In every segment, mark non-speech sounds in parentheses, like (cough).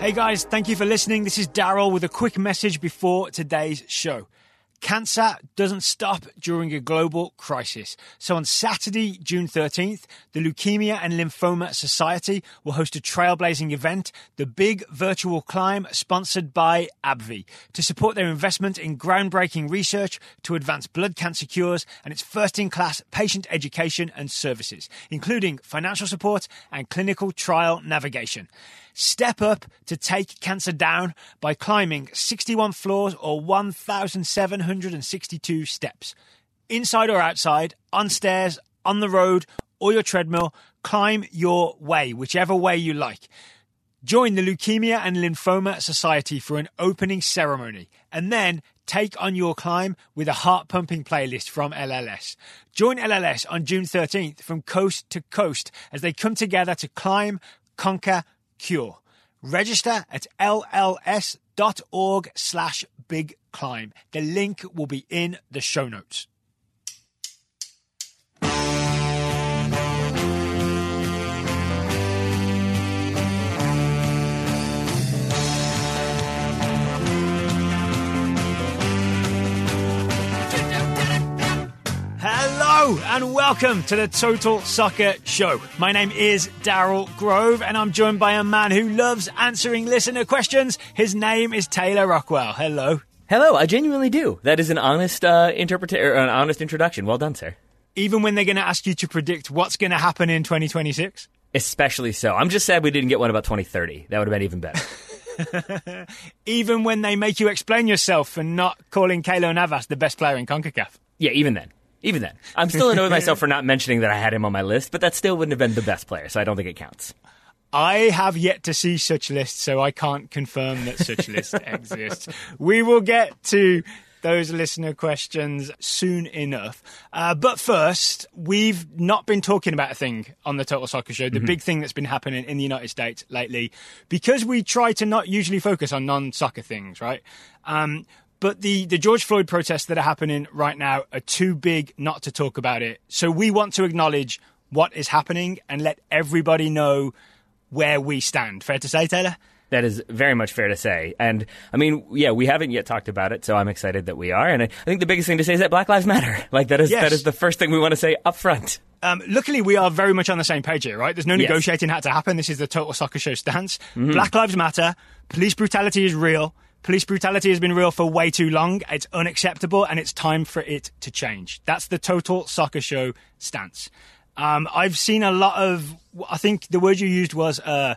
Hey guys, thank you for listening. This is Daryl with a quick message before today's show. Cancer doesn't stop during a global crisis. So on Saturday, June 13th, the Leukemia and Lymphoma Society will host a trailblazing event, the Big Virtual Climb, sponsored by AbbVie, to support their investment in groundbreaking research to advance blood cancer cures and its first in class patient education and services, including financial support and clinical trial navigation. Step up to take cancer down by climbing 61 floors or 1,762 steps. Inside or outside, on stairs, on the road, or your treadmill, climb your way, whichever way you like. Join the Leukemia and Lymphoma Society for an opening ceremony and then take on your climb with a heart pumping playlist from LLS. Join LLS on June 13th from coast to coast as they come together to climb, conquer, cure. Register at lls.org slash big climb. The link will be in the show notes. Hello and welcome to the Total Soccer Show. My name is Daryl Grove and I'm joined by a man who loves answering listener questions. His name is Taylor Rockwell. Hello. Hello, I genuinely do. That is an honest uh, interpretation, an honest introduction. Well done, sir. Even when they're going to ask you to predict what's going to happen in 2026? Especially so. I'm just sad we didn't get one about 2030. That would have been even better. (laughs) Even when they make you explain yourself for not calling Keylor Navas the best player in CONCACAF? yeah, even then. Even then. I'm still annoyed with (laughs) myself for not mentioning that I had him on my list, but that still wouldn't have been the best player, so I don't think it counts. I have yet to see such lists, so I can't confirm that such lists (laughs) exist. We will get to those listener questions soon enough. Uh, but first, we've not been talking about a thing on the Total Soccer Show, the big thing that's been happening in the United States lately, because we try to not usually focus on non soccer things, right? Um, but the, the George Floyd protests that are happening right now are too big not to talk about it. So we want to acknowledge what is happening and let everybody know where we stand. Fair to say, Taylor? That is very much fair to say. And I mean, yeah, we haven't yet talked about it, so I'm excited that we are. And I, I think the biggest thing to say is that Black Lives Matter. (laughs) Like that is Yes. that is the first thing we want to say up front. Um, luckily, we are very much on the same page here, right? There's no Yes. negotiating had to happen. This is the Total Soccer Show stance. Black Lives Matter. Police brutality is real. Police brutality has been real for way too long. It's unacceptable, and it's time for it to change. That's the Total Soccer Show stance. Um, I've seen a lot of. I think the word you used was uh,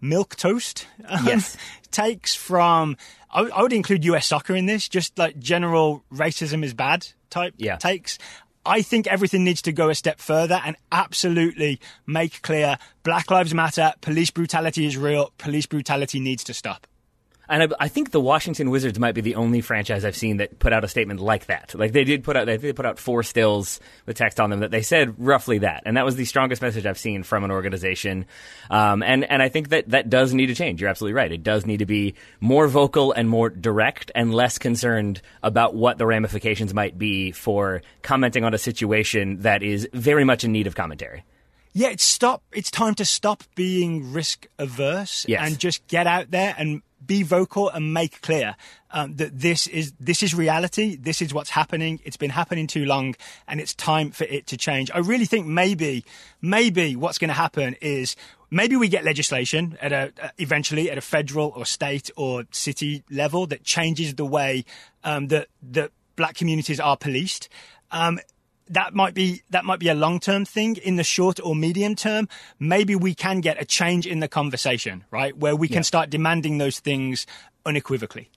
milk toast. um, Yes. (laughs) takes from. I, I would include US soccer in this. Just like general racism is bad type Yeah. takes. I think everything needs to go a step further and absolutely make clear Black Lives Matter, police brutality is real, police brutality needs to stop. And I, I think the Washington Wizards might be the only franchise I've seen that put out a statement like that. Like they did put out, they put out four stills with text on them that they said roughly that, and that was the strongest message I've seen from an organization. Um, and and I think that that does need to change. You're absolutely right. It does need to be more vocal and more direct, and less concerned about what the ramifications might be for commenting on a situation that is very much in need of commentary. Yeah, it's stop. It's time to stop being risk averse Yes. and just get out there and be vocal and make clear um, that this is this is reality. This is what's happening. It's been happening too long, and it's time for it to change. I really think maybe maybe what's going to happen is maybe we get legislation at a eventually at a federal or state or city level that changes the way um, that that black communities are policed. Um, that might be that might be a long term thing in the short or medium term. Maybe we can get a change in the conversation right? Where we can start demanding those things unequivocally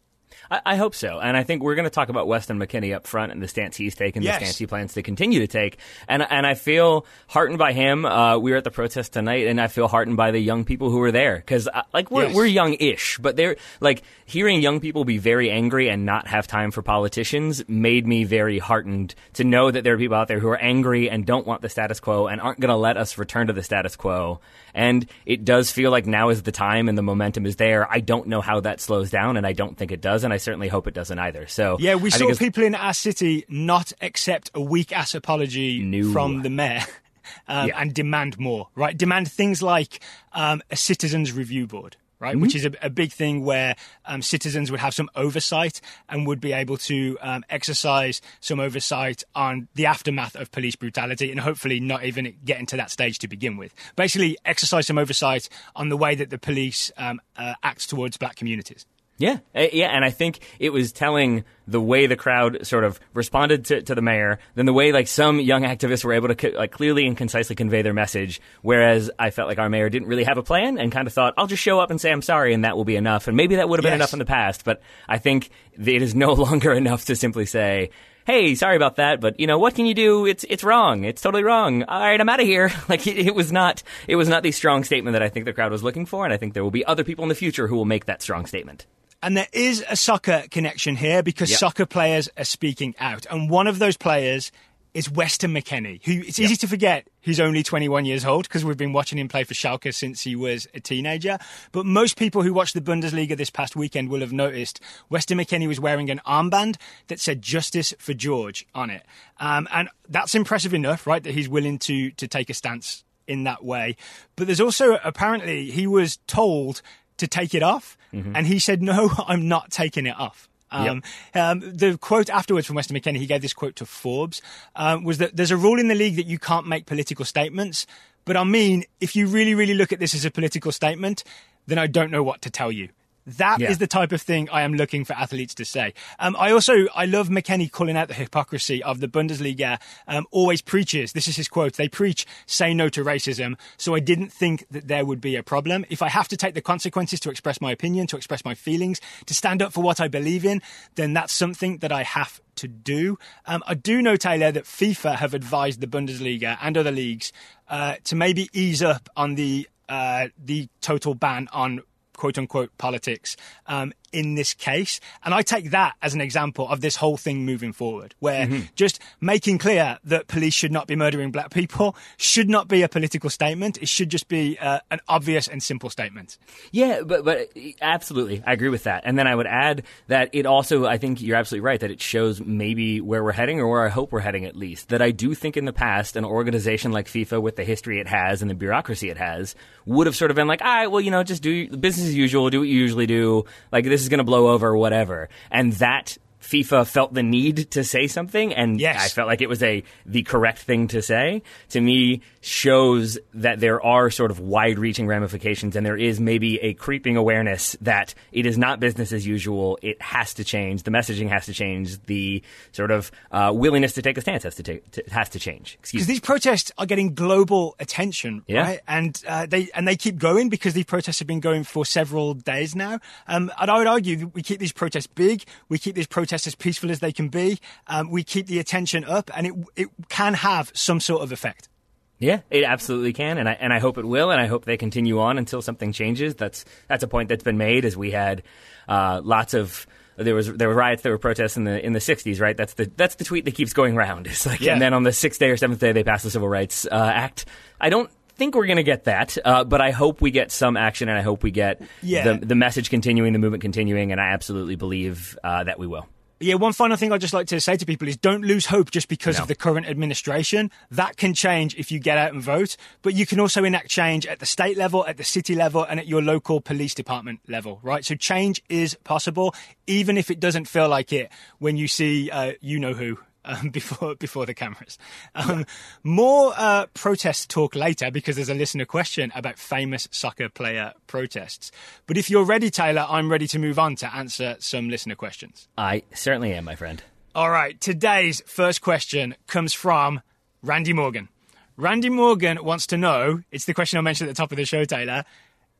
I, I hope so, and I think we're going to talk about Weston McKennie up front and the stance he's taken, Yes. the stance he plans to continue to take, and and I feel heartened by him. Uh, we were at the protest tonight, and I feel heartened by the young people who were there because like we're Yes. we're young-ish, but they're like hearing young people be very angry and not have time for politicians made me very heartened to know that there are people out there who are angry and don't want the status quo and aren't going to let us return to the status quo. And it does feel like now is the time and the momentum is there. I don't know how that slows down, and I don't think it does, and I certainly hope it doesn't either. So yeah we I saw people in our city not accept a weak ass apology No. from the mayor (laughs) um, Yeah. and demand more right demand things like um, a citizens review board right? Mm-hmm. Which is a, a, big thing where um, citizens would have some oversight and would be able to um, exercise some oversight on the aftermath of police brutality and hopefully not even getting to that stage to begin with. Basically, exercise some oversight on the way that the police um, uh, acts towards black communities. Yeah, uh, yeah, and I think it was telling the way the crowd sort of responded to, to the mayor, then the way like some young activists were able to co- like clearly and concisely convey their message, whereas I felt like our mayor didn't really have a plan and kind of thought, I'll just show up and say I'm sorry and that will be enough, and maybe that would have been yes. enough in the past, but I think it is no (laughs) longer enough to simply say, hey, sorry about that, but you know, what can you do? It's it's wrong. It's totally wrong. All right, I'm out of here. (laughs) Like it, it, was not it was not the strong statement that I think the crowd was looking for, and I think there will be other people in the future who will make that strong statement. And there is a soccer connection here because yep. soccer players are speaking out. And one of those players is Weston McKennie, who it's yep. easy to forget he's only 21 years old because we've been watching him play for Schalke since he was a teenager. But most people who watched the Bundesliga this past weekend will have noticed Weston McKennie was wearing an armband that said "Justice for George" on it, um, and that's impressive enough, right? That he's willing to to take a stance in that way. But there's also apparently he was told to take it off. Mm-hmm. And he said, no, (laughs) I'm not taking it off. Um, yep. um, the quote afterwards from Weston McKennie, he gave this quote to Forbes, um, was that there's a rule in the league that you can't make political statements. But I mean, if you really, really look at this as a political statement, then I don't know what to tell you. That yeah. is the type of thing I am looking for athletes to say. Um, I also I love McKennie calling out the hypocrisy of the Bundesliga. Um, always preaches. This is his quote. They preach say no to racism. So I didn't think that there would be a problem. If I have to take the consequences to express my opinion, to express my feelings, to stand up for what I believe in, then that's something that I have to do. Um, I do know Taylor that FIFA have advised the Bundesliga and other leagues uh, to maybe ease up on the uh, the total ban on quote unquote politics. Um, in this case. And I take that as an example of this whole thing moving forward, where mm-hmm. just making clear that police should not be murdering black people should not be a political statement. It should just be uh, an obvious and simple statement. Yeah, but, but absolutely. I agree with that. And then I would add that it also, I think you're absolutely right, that it shows maybe where we're heading or where I hope we're heading at least. That I do think in the past, an organization like FIFA with the history it has and the bureaucracy it has would have sort of been like, all right, well, you know, just do business as usual, do what you usually do. Like, this is going to blow over whatever. And that FIFA felt the need to say something, and yes. I felt like it was a the correct thing to say. To me, shows that there are sort of wide-reaching ramifications, and there is maybe a creeping awareness that it is not business as usual. It has to change. The messaging has to change. The sort of uh, willingness to take a stance has to take to, has to change. Because these protests are getting global attention, yeah. right? And uh, they and they keep going because these protests have been going for several days now. Um, and I would argue we keep these protests big. We keep these protests protests as peaceful as they can be. Um, we keep the attention up, and it it can have some sort of effect. Yeah, it absolutely can, and I and I hope it will, and I hope they continue on until something changes. That's that's a point that's been made as we had uh, lots of there was there were riots, there were protests in the in the '60s, right? That's the that's the tweet that keeps going around. (laughs) It's like, yeah. and then on the sixth day or seventh day, they passed the Civil Rights uh, Act. I don't think we're going to get that, uh, but I hope we get some action, and I hope we get yeah. the the message continuing, the movement continuing, and I absolutely believe uh, that we will. Yeah, one final thing I'd just like to say to people is don't lose hope just because no. of the current administration. That can change if you get out and vote, but you can also enact change at the state level, at the city level, and at your local police department level, right? So change is possible, even if it doesn't feel like it when you see uh, you know who um, (laughs) before before the cameras. Um, more uh, protest talk later because there's a listener question about famous soccer player protests. But if you're ready, Taylor, I'm ready to move on to answer some listener questions. I certainly am, my friend. All right, today's first question comes from Randy Morgan. Randy Morgan wants to know it's the question I mentioned at the top of the show, Taylor.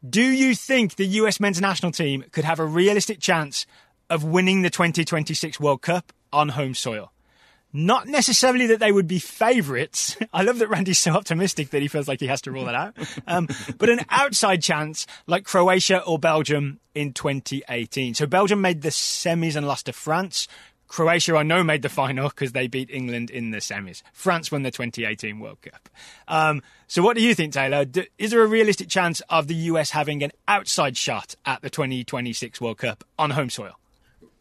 Do you think the US men's national team could have a realistic chance of winning the 2026 World Cup on home soil? Not necessarily that they would be favourites. (laughs) I love that Randy's so optimistic that he feels like he has to rule that out. Um, but an outside chance like Croatia or Belgium in 2018. So Belgium made the semis and lost to France. Croatia, I know, made the final because they beat England in the semis. France won the 2018 World Cup. Um, so, what do you think, Taylor? Is there a realistic chance of the US having an outside shot at the 2026 World Cup on home soil?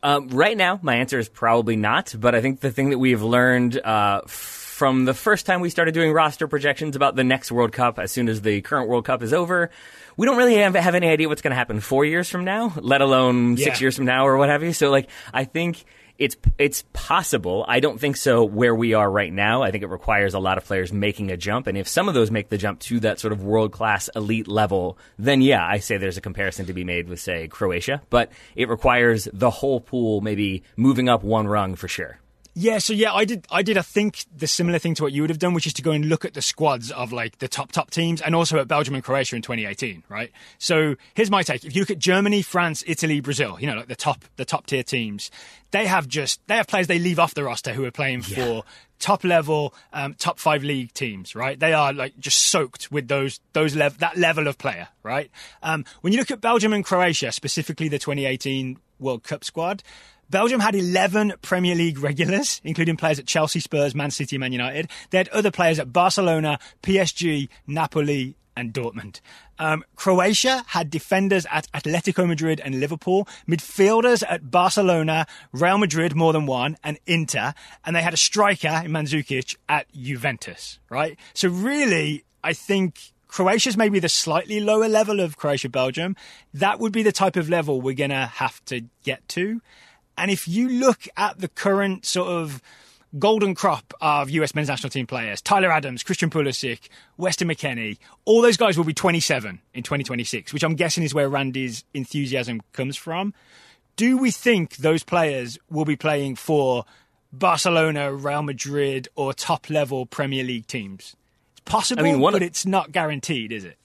Um, right now, my answer is probably not. But I think the thing that we have learned uh, from the first time we started doing roster projections about the next World Cup, as soon as the current World Cup is over, we don't really have, have any idea what's going to happen four years from now, let alone Yeah. six years from now or what have you. So, like, I think it's it's possible. I don't think so where we are right now. I think it requires a lot of players making a jump, and if some of those make the jump to that sort of world class elite level, then yeah, I say there's a comparison to be made with say Croatia. But it requires the whole pool maybe moving up one rung for sure. Yeah, so yeah, I did. I did. I think the similar thing to what you would have done, which is to go and look at the squads of like the top top teams, and also at Belgium and Croatia in 2018, right? So here's my take: if you look at Germany, France, Italy, Brazil, you know, like the top the top tier teams, they have just they have players they leave off the roster who are playing for top level, um, top five league teams, right? They are like just soaked with those those lev- that level of player, right? Um, when you look at Belgium and Croatia, specifically the 2018 World Cup squad. Belgium had 11 Premier League regulars, including players at Chelsea, Spurs, Man City, Man United. They had other players at Barcelona, PSG, Napoli, and Dortmund. Um, Croatia had defenders at Atletico Madrid and Liverpool, midfielders at Barcelona, Real Madrid, more than one, and Inter, and they had a striker in Mandzukic at Juventus, right? So really, I think Croatia's maybe the slightly lower level of Croatia Belgium. That would be the type of level we're going to have to get to. And if you look at the current sort of golden crop of US men's national team players, Tyler Adams, Christian Pulisic, Weston McKennie, all those guys will be 27 in 2026, which I'm guessing is where Randy's enthusiasm comes from. Do we think those players will be playing for Barcelona, Real Madrid, or top level Premier League teams? It's possible, I mean, but of- it's not guaranteed, is it?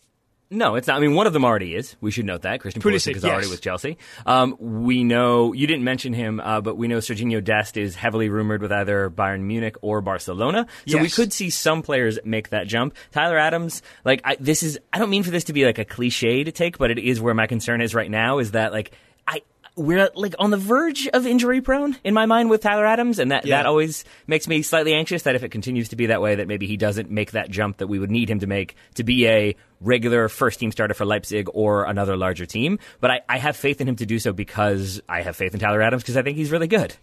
No, it's not. I mean, one of them already is. We should note that Christian Pulisic, Pulisic, is already with Chelsea. Um, we know you didn't mention him, uh, but we know Serginho Dest is heavily rumored with either Bayern Munich or Barcelona. So we could see some players make that jump. Tyler Adams, like I, this is. I don't mean for this to be like a cliche to take, but it is where my concern is right now. Is that like. We're like on the verge of injury prone in my mind with Tyler Adams, and that, Yeah. that always makes me slightly anxious that if it continues to be that way, that maybe he doesn't make that jump that we would need him to make to be a regular first team starter for Leipzig or another larger team. But I, I have faith in him to do so because I have faith in Tyler Adams because I think he's really good.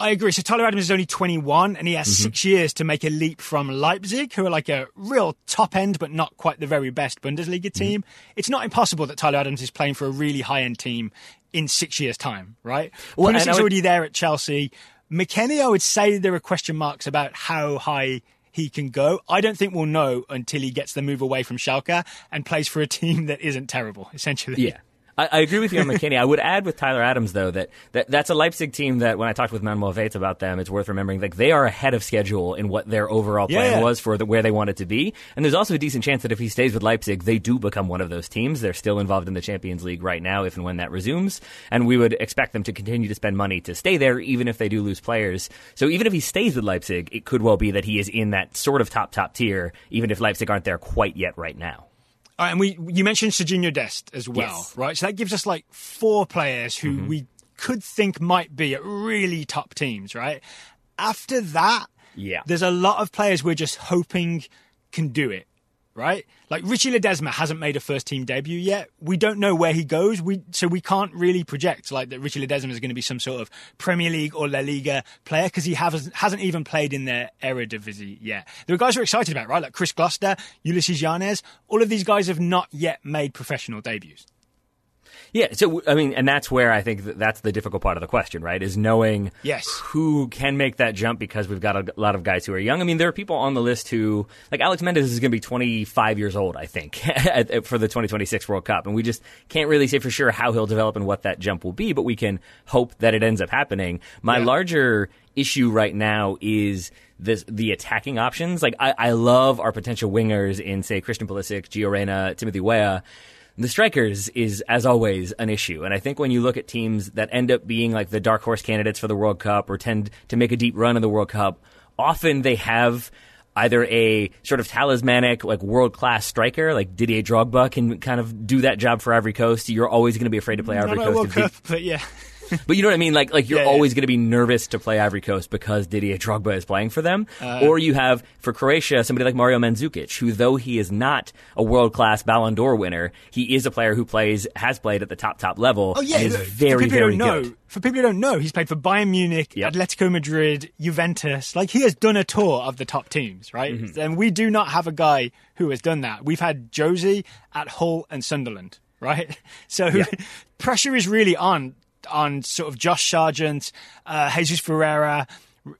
I agree. So Tyler Adams is only 21 and he has Mm-hmm. six years to make a leap from Leipzig, who are like a real top end, but not quite the very best Bundesliga Mm-hmm. team. It's not impossible that Tyler Adams is playing for a really high end team in six years' time, right? Well, Pulisic's would- already there at Chelsea. McKennie, I would say there are question marks about how high he can go. I don't think we'll know until he gets the move away from Schalke and plays for a (laughs) team that isn't terrible, essentially. Yeah. I, I agree with you on McKennie. I would add with Tyler Adams though that, that that's a Leipzig team that when I talked with Manuel Veth about them, it's worth remembering like they are ahead of schedule in what their overall plan Yeah. was for the, where they wanted to be. And there's also a decent chance that if he stays with Leipzig, they do become one of those teams. They're still involved in the Champions League right now, if and when that resumes. And we would expect them to continue to spend money to stay there, even if they do lose players. So even if he stays with Leipzig, it could well be that he is in that sort of top top tier, even if Leipzig aren't there quite yet right now. All right, and we you mentioned Serginho Dest as well, Yes. right? So that gives us like four players who mm-hmm. we could think might be at really top teams, right? After that, Yeah. there's a lot of players we're just hoping can do it, right? Like Richie Ledezma hasn't made a first team debut yet. We don't know where he goes. We so we can't really project like that Richie Ledezma is going to be some sort of Premier League or La Liga player because he hasn't hasn't even played in their Eredivisie yet. There are guys we're excited about, right? Like Chris Gloster, Ulysses Llanez. All of these guys have not yet made professional debuts. Yeah, so I mean, and that's where I think that's the difficult part of the question, right? Is knowing Yes. who can make that jump because we've got a lot of guys who are young. I mean, there are people on the list who, like Alex Mendez, is going to be 25 years old, I think, (laughs) for the 2026 World Cup, and we just can't really say for sure how he'll develop and what that jump will be, but we can hope that it ends up happening. My Yeah. larger issue right now is this the attacking options. Like I, I love our potential wingers in say Christian Pulisic, Gio Reyna, Timothy Weah. The strikers is, as always, an issue. And I think when you look at teams that end up being like the dark horse candidates for the World Cup or tend to make a deep run in the World Cup, often they have either a sort of talismanic, like world class striker, like Didier Drogba can kind of do that job for Ivory Coast. You're always going to be afraid to play Ivory Not Coast. World Cup, but yeah. But you know what I mean? Like, like you're Yeah, yeah. always going to be nervous to play Ivory Coast because Didier Drogba is playing for them. Uh-huh. or you have, for Croatia, somebody like Mario Mandzukic, who though he is not a world-class Ballon d'Or winner, he is a player who plays, has played at the top, top level. Oh yeah, and is very, for people very who don't know, good. for people who don't know, he's played for Bayern Munich, Yep. Atletico Madrid, Juventus. Like he has done a tour of the top teams, right? Mm-hmm. And we do not have a guy who has done that. We've had Jozy at Hull and Sunderland, right? (laughs) So (laughs) pressure is really on on sort of Josh Sargent, uh, Jesus Ferreira.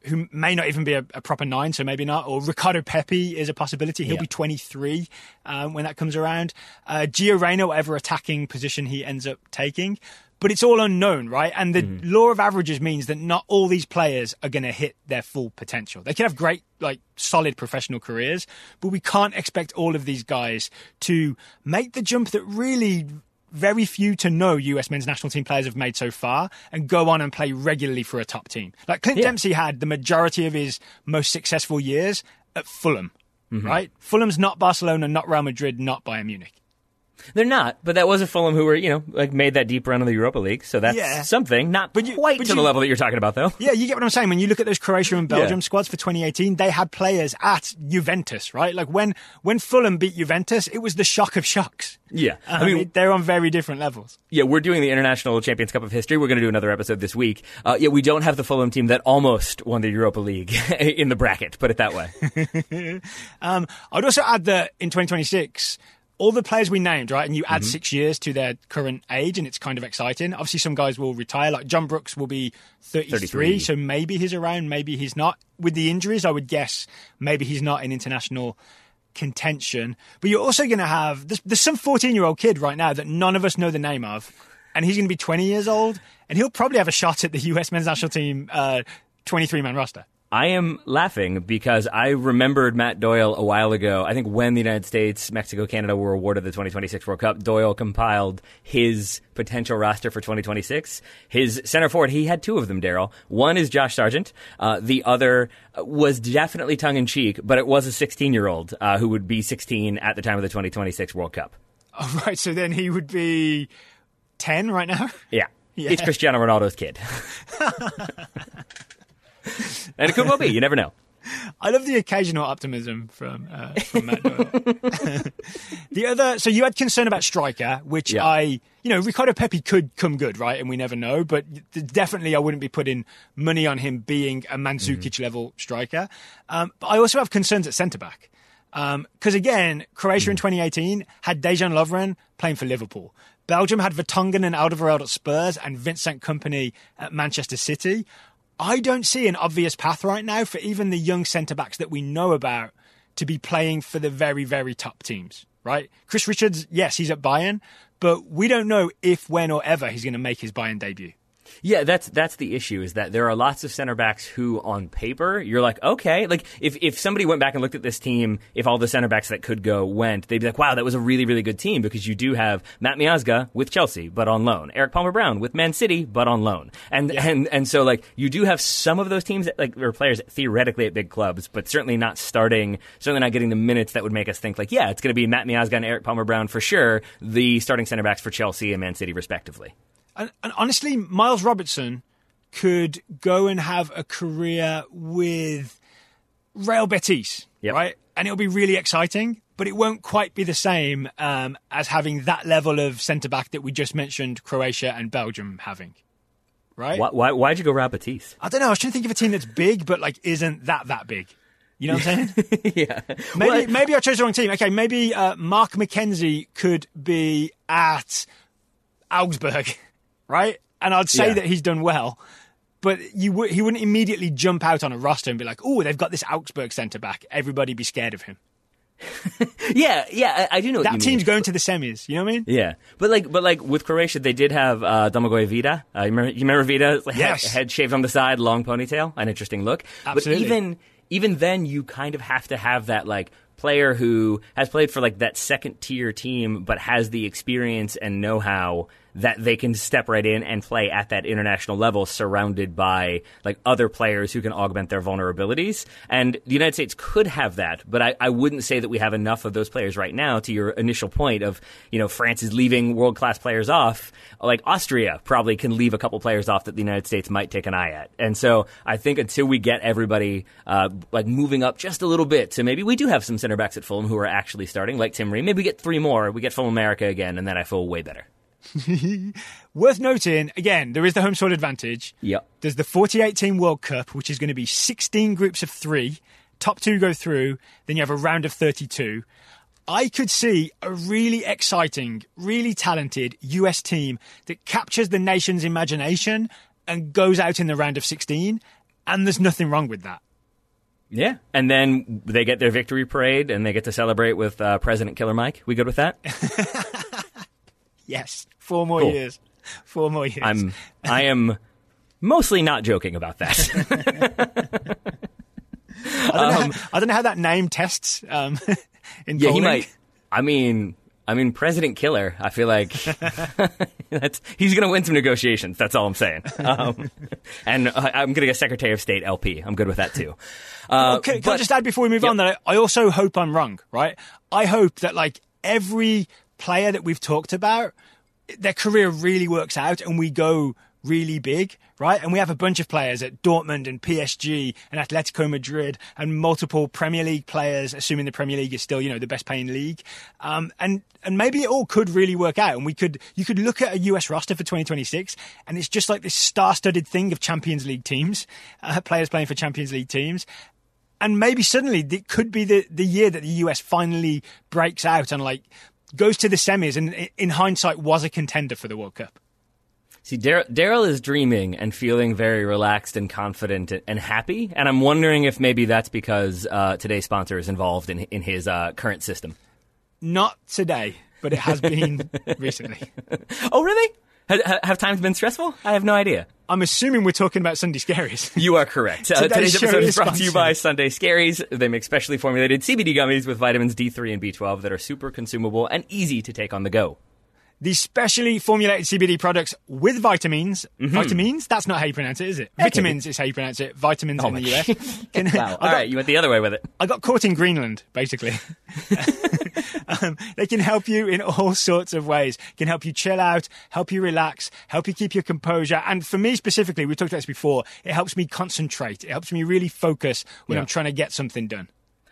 Who may not even be a, a proper nine, so maybe not. Or Ricardo Pepi is a possibility. He'll Yeah. be 23 um, when that comes around. Uh, Gio Reyna, whatever attacking position he ends up taking. But it's all unknown, right? And the law of averages means that not all these players are going to hit their full potential. They can have great, like, solid professional careers, but we can't expect all of these guys to make the jump that really very few to no US men's national team players have made so far and go on and play regularly for a top team. Like Clint Yeah. Dempsey had the majority of his most successful years at Fulham, mm-hmm. right? Fulham's not Barcelona, not Real Madrid, not Bayern Munich. They're not, but that was a Fulham who were, you know, like made that deep run of the Europa League, so that's Yeah. something. Not But you- quite but to the level that you're talking about, though. Yeah, you get what I'm saying. When you look at those Croatia and Belgium Yeah. squads for 2018, they had players at Juventus, right? Like when when Fulham beat Juventus, it was the shock of shocks. Yeah, I, mean, they're on very different levels. Yeah, we're doing the International Champions Cup of History. We're going to do another episode this week. Uh, yeah, we don't have the Fulham team that almost won the Europa League (laughs) in the bracket. Put it that way. (laughs) Um, I'd also add that in 2026, all the players we named, right, and you Mm-hmm. add six years to their current age, and it's kind of exciting. Obviously, some guys will retire. Like John Brooks will be 33, 33. so maybe he's around, maybe he's not. With the injuries, I would guess maybe he's not in international contention. But you're also going to have there's, there's some 14 year old kid right now that none of us know the name of, and he's going to be 20 years old, and he'll probably have a shot at the US men's national team 23 man roster. I am laughing because I remembered Matt Doyle a while ago. I think when the United States, Mexico, Canada were awarded the 2026 World Cup, Doyle compiled his potential roster for 2026. His center forward, he had two of them, Daryl. One is Josh Sargent. Uh, the other uh, was definitely tongue in cheek, but it was a 16 year old uh, who would be 16 at the time of the 2026 World Cup. (laughs) Oh, right, so then he would be 10 right now. Yeah. (laughs) Yeah. It's Cristiano Ronaldo's kid. (laughs) (laughs) and it could well be. You never know. I love the occasional optimism from uh, from Matt Doyle. (laughs) the other, so you had concern about striker, which Yeah. I, you know, Ricardo Pepi could come good, right? And we never know, but definitely I wouldn't be putting money on him being a Mandzukic level striker. Um, but I also have concerns at centre back. Because again, Croatia in 2018 had Dejan Lovren playing for Liverpool. Belgium had Vertonghen and Alderweireld at Spurs and Vincent Kompany at Manchester City. I don't see an obvious path right now for even the young centre backs that we know about to be playing for the very, very top teams, right? Chris Richards, yes, he's at Bayern, but we don't know if, when, or ever he's going to make his Bayern debut. Yeah, that's that's the issue. Is that there are lots of center backs who, on paper, you're like, okay, like if if somebody went back and looked at this team, if all the center backs that could go went, they'd be like, wow, that was a really really good team because you do have Matt Miazga with Chelsea, but on loan, Erik Palmer Brown with Man City, but on loan, and and and so like you do have some of those teams that, like or players theoretically at big clubs, but certainly not starting, certainly not getting the minutes that would make us think like, yeah, it's going to be Matt Miazga and Erik Palmer Brown for sure, the starting center backs for Chelsea and Man City respectively. And, and honestly, Miles Robinson could go and have a career with Real Betis, Yep. right? And it'll be really exciting, but it won't quite be the same um, as having that level of centre back that we just mentioned Croatia and Belgium having, right? Why, why why'd you go Raul Betis? I don't know. I was trying to think of a team that's big, but like isn't that that big. You know what I'm saying? (laughs) yeah. Maybe Well, maybe I chose the wrong team. Okay, maybe uh, Mark McKenzie could be at Augsburg, right? And I'd say Yeah. that he's done well, but you would he wouldn't immediately jump out on a roster and be like, "Oh, they've got this Augsburg centre back. Everybody be scared of him." (laughs) yeah, yeah, I, I do know what That team's mean. going to the semis. You know what I mean? Yeah, but like, but like with Croatia, they did have uh, Domagoj Vida. Uh, you remember, you remember Vida? (laughs) Yes. head, head shaved on the side, long ponytail, an interesting look. Absolutely. But even even then, you kind of have to have that like player who has played for like that second tier team, but has the experience and know how that they can step right in and play at that international level, surrounded by like other players who can augment their vulnerabilities. And the United States could have that, but I, I wouldn't say that we have enough of those players right now. To your initial point of, you know, France is leaving world class players off. Like Austria probably can leave a couple players off that the United States might take an eye at. And so I think until we get everybody uh, like moving up just a little bit, so maybe we do have some center backs at Fulham who are actually starting, like Tim Ream. Maybe we get three more. We get Fulham America again, and then I feel way better. (laughs) Worth noting, again, there is the home field advantage. Yep. There's the 48 team World Cup, which is going to be 16 groups of three. Top two go through, then you have a round of 32. I could see a really exciting, really talented US team that captures the nation's imagination and goes out in the round of 16. And there's nothing wrong with that. Yeah, and then they get their victory parade and they get to celebrate with uh, President Killer Mike. We good with that? (laughs) Yes, four more Cool. years. Four more years. I'm I am mostly not joking about that. (laughs) I, don't know how, I don't know how that name tests um, (laughs) in um, yeah, he might. I mean, I mean, President Killer. I feel like (laughs) that's he's going to win some negotiations. That's all I'm saying. Um, and I, I'm going to get Secretary of State El-P. I'm good with that too. Uh, Can, can I just add before we move on that I also hope I'm wrong, right? I hope that like every player that we've talked about, their career really works out and we go really big, right? And we have a bunch of players at Dortmund and PSG and Atletico Madrid and multiple Premier League players, assuming the Premier League is still, you know, the best paying league. Um, and, and maybe it all could really work out. And we could, you could look at a US roster for 2026 and it's just like this star studded thing of Champions League teams, uh, (laughs) players playing for Champions League teams and maybe suddenly it could be the, the year that the US finally breaks out and like goes to the semis and in hindsight was a contender for the World Cup. See, Dar- Daryl is dreaming and feeling very relaxed and confident and happy, and I'm wondering if maybe that's because uh, today's sponsor is involved in in his uh, current system. Not today, but it has been (laughs) recently. Oh, really? Ha- ha- have times been stressful? I have no idea. I'm assuming we're talking about Sunday Scaries. (laughs) You are correct. Uh, Today's today's episode is is brought to you by Sunday Scaries. They make specially formulated CBD gummies with vitamins D3 and B12 that are super consumable and easy to take on the go. These specially formulated CBD products with vitamins. Vitamins? That's not how you pronounce it, is it? Vitamins is how you pronounce it. Vitamins in the US. (laughs) Can, Wow. (laughs) I All got- right, you went the other way with it. I got caught in Greenland, basically. (laughs) um, they can help you in all sorts of ways. Can help you chill out, help you relax, help you keep your composure. And for me specifically, we've talked about this before, it helps me concentrate. It helps me really focus when Yeah. I'm trying to get something done.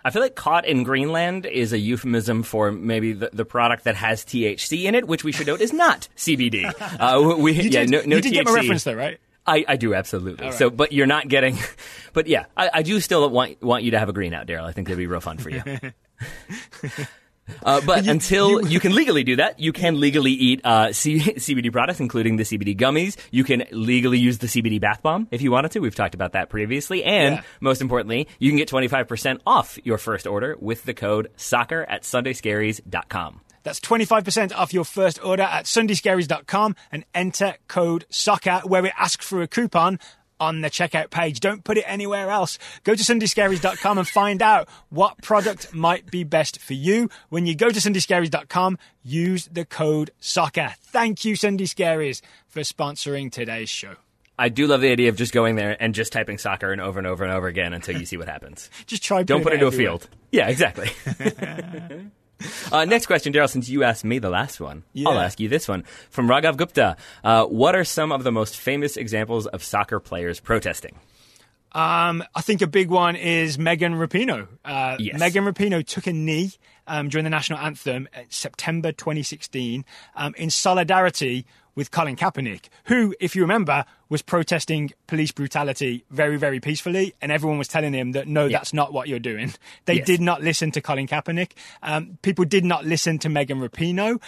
I feel like caught in Greenland is a euphemism for maybe the, the product that has THC in it, which we should note is not CBD. (laughs) Uh, we, You yeah, did, no, no you did THC. get my reference though, right? I, I do absolutely. So, but you're not getting. (laughs) But yeah, I, I do still want want you to have a green out, Daryl. I think that'd be real fun for you. (laughs) Uh, but until you, can legally do that, you can legally eat uh, C- (laughs) CBD products, including the CBD gummies. You can legally use the CBD bath bomb if you wanted to. We've talked about that previously. And Yeah. most importantly, you can get 25% off your first order with the code soccer at sundayscaries.com. That's 25% off your first order at sundayscaries.com and enter code SOCCER where it asks for a coupon on the checkout page. Don't put it anywhere else. Go to sundayscaries.com and find out what product might be best for you. When you go to sundayscaries.com, use the code SOCCER. Thank you, Sunday Scaries, for sponsoring today's show. I do love the idea of just going there and just typing soccer and over and over and over again until you see what happens. (laughs) Just try Don't put it putting into a field. Yeah, exactly. (laughs) (laughs) uh, next question, Daryl. Since you asked me the last one, I'll ask you this one from Raghav Gupta. Uh, what are some of the most famous examples of soccer players protesting? Um, I think a big one is Megan Rapinoe. Uh, Yes. Megan Rapinoe took a knee um, during the national anthem in September 2016 um, in solidarity with Colin Kaepernick, who, if you remember, was protesting police brutality very, very peacefully, and everyone was telling him that no, that's not what you're doing. (laughs) They Yes. did not listen to Colin Kaepernick. Um, people did not listen to Megan Rapinoe.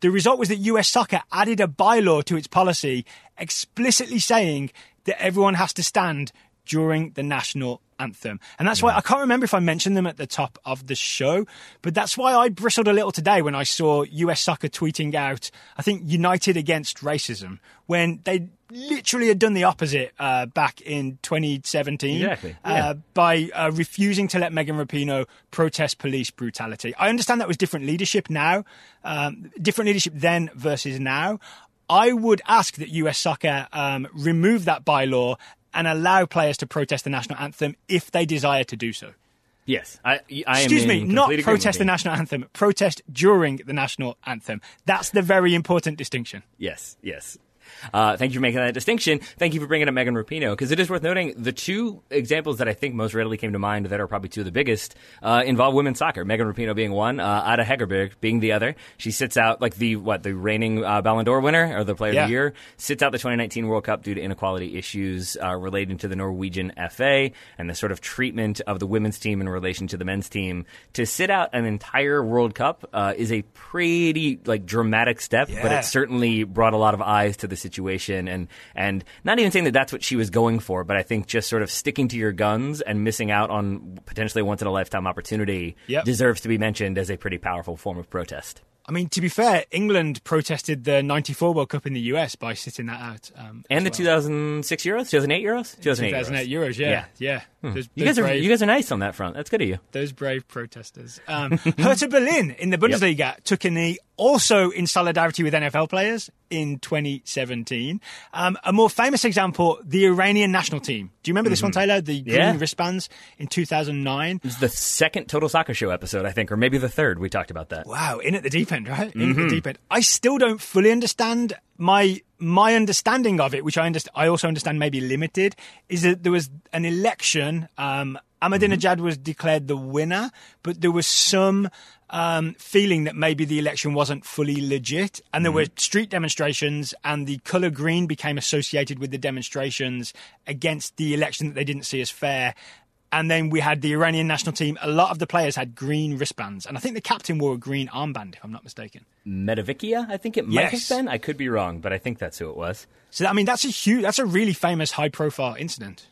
The result was that US soccer added a bylaw to its policy explicitly saying that everyone has to stand during the national anthem. And that's why I can't remember if I mentioned them at the top of the show, but that's why I bristled a little today when I saw US soccer tweeting out, I think, United Against Racism, when they literally had done the opposite uh, back in 2017 Exactly, uh, by uh, refusing to let Megan Rapinoe protest police brutality. I understand that was different leadership now, um, different leadership then versus now. I would ask that US Soccer um, remove that bylaw and allow players to protest the national anthem if they desire to do so. Yes, I, I Excuse me, not protest the national anthem, protest during the national anthem. That's the very important distinction. Yes, yes. Uh, thank you for making that distinction. Thank you for bringing up Megan Rapinoe because it is worth noting the two examples that I think most readily came to mind that are probably two of the biggest uh, involve women's soccer. Megan Rapinoe being one, uh, Ada Hegerberg being the other. She sits out like the what the reigning uh, Ballon d'Or winner or the Player Yeah. of the Year sits out the 2019 World Cup due to inequality issues uh, relating to the Norwegian FA and the sort of treatment of the women's team in relation to the men's team. To sit out an entire World Cup uh, is a pretty like dramatic step, but it certainly brought a lot of eyes to the situation and and not even saying that that's what she was going for but i think just sort of sticking to your guns and missing out on potentially once in a lifetime opportunity Yep. deserves to be mentioned as a pretty powerful form of protest I mean, to be fair, England protested the 94 World Cup in the US by sitting that out. Um, and the well. 2006 euros 2008 euros 2008 2008 euros. euros, yeah. Yeah. Those, you those guys are brave, you guys are nice on that front that's good of you those brave protesters. Um, (laughs) Hertha Berlin in the Bundesliga took a knee also in solidarity with NFL players in 2017. Um, a more famous example, the Iranian national team. Do you remember this one, Taylor? The green Mm-hmm. Yeah. wristbands in 2009. it was the second total soccer show episode i think or maybe the third we talked about that Wow, in at the deep end, right? In Mm-hmm. at the deep end. I still don't fully understand my my understanding of it, which I understand. I also understand maybe limited, is that there was an election. Um, Ahmadinejad was declared the winner, but there was some um, feeling that maybe the election wasn't fully legit, and there were street demonstrations, and the color green became associated with the demonstrations against the election that they didn't see as fair. And then we had the Iranian national team. A lot of the players had green wristbands, and I think the captain wore a green armband, if I'm not mistaken. Mahdavikia, I think it might Yes. have been. I could be wrong, but I think that's who it was. So I mean, that's a huge, that's a really famous, high-profile incident.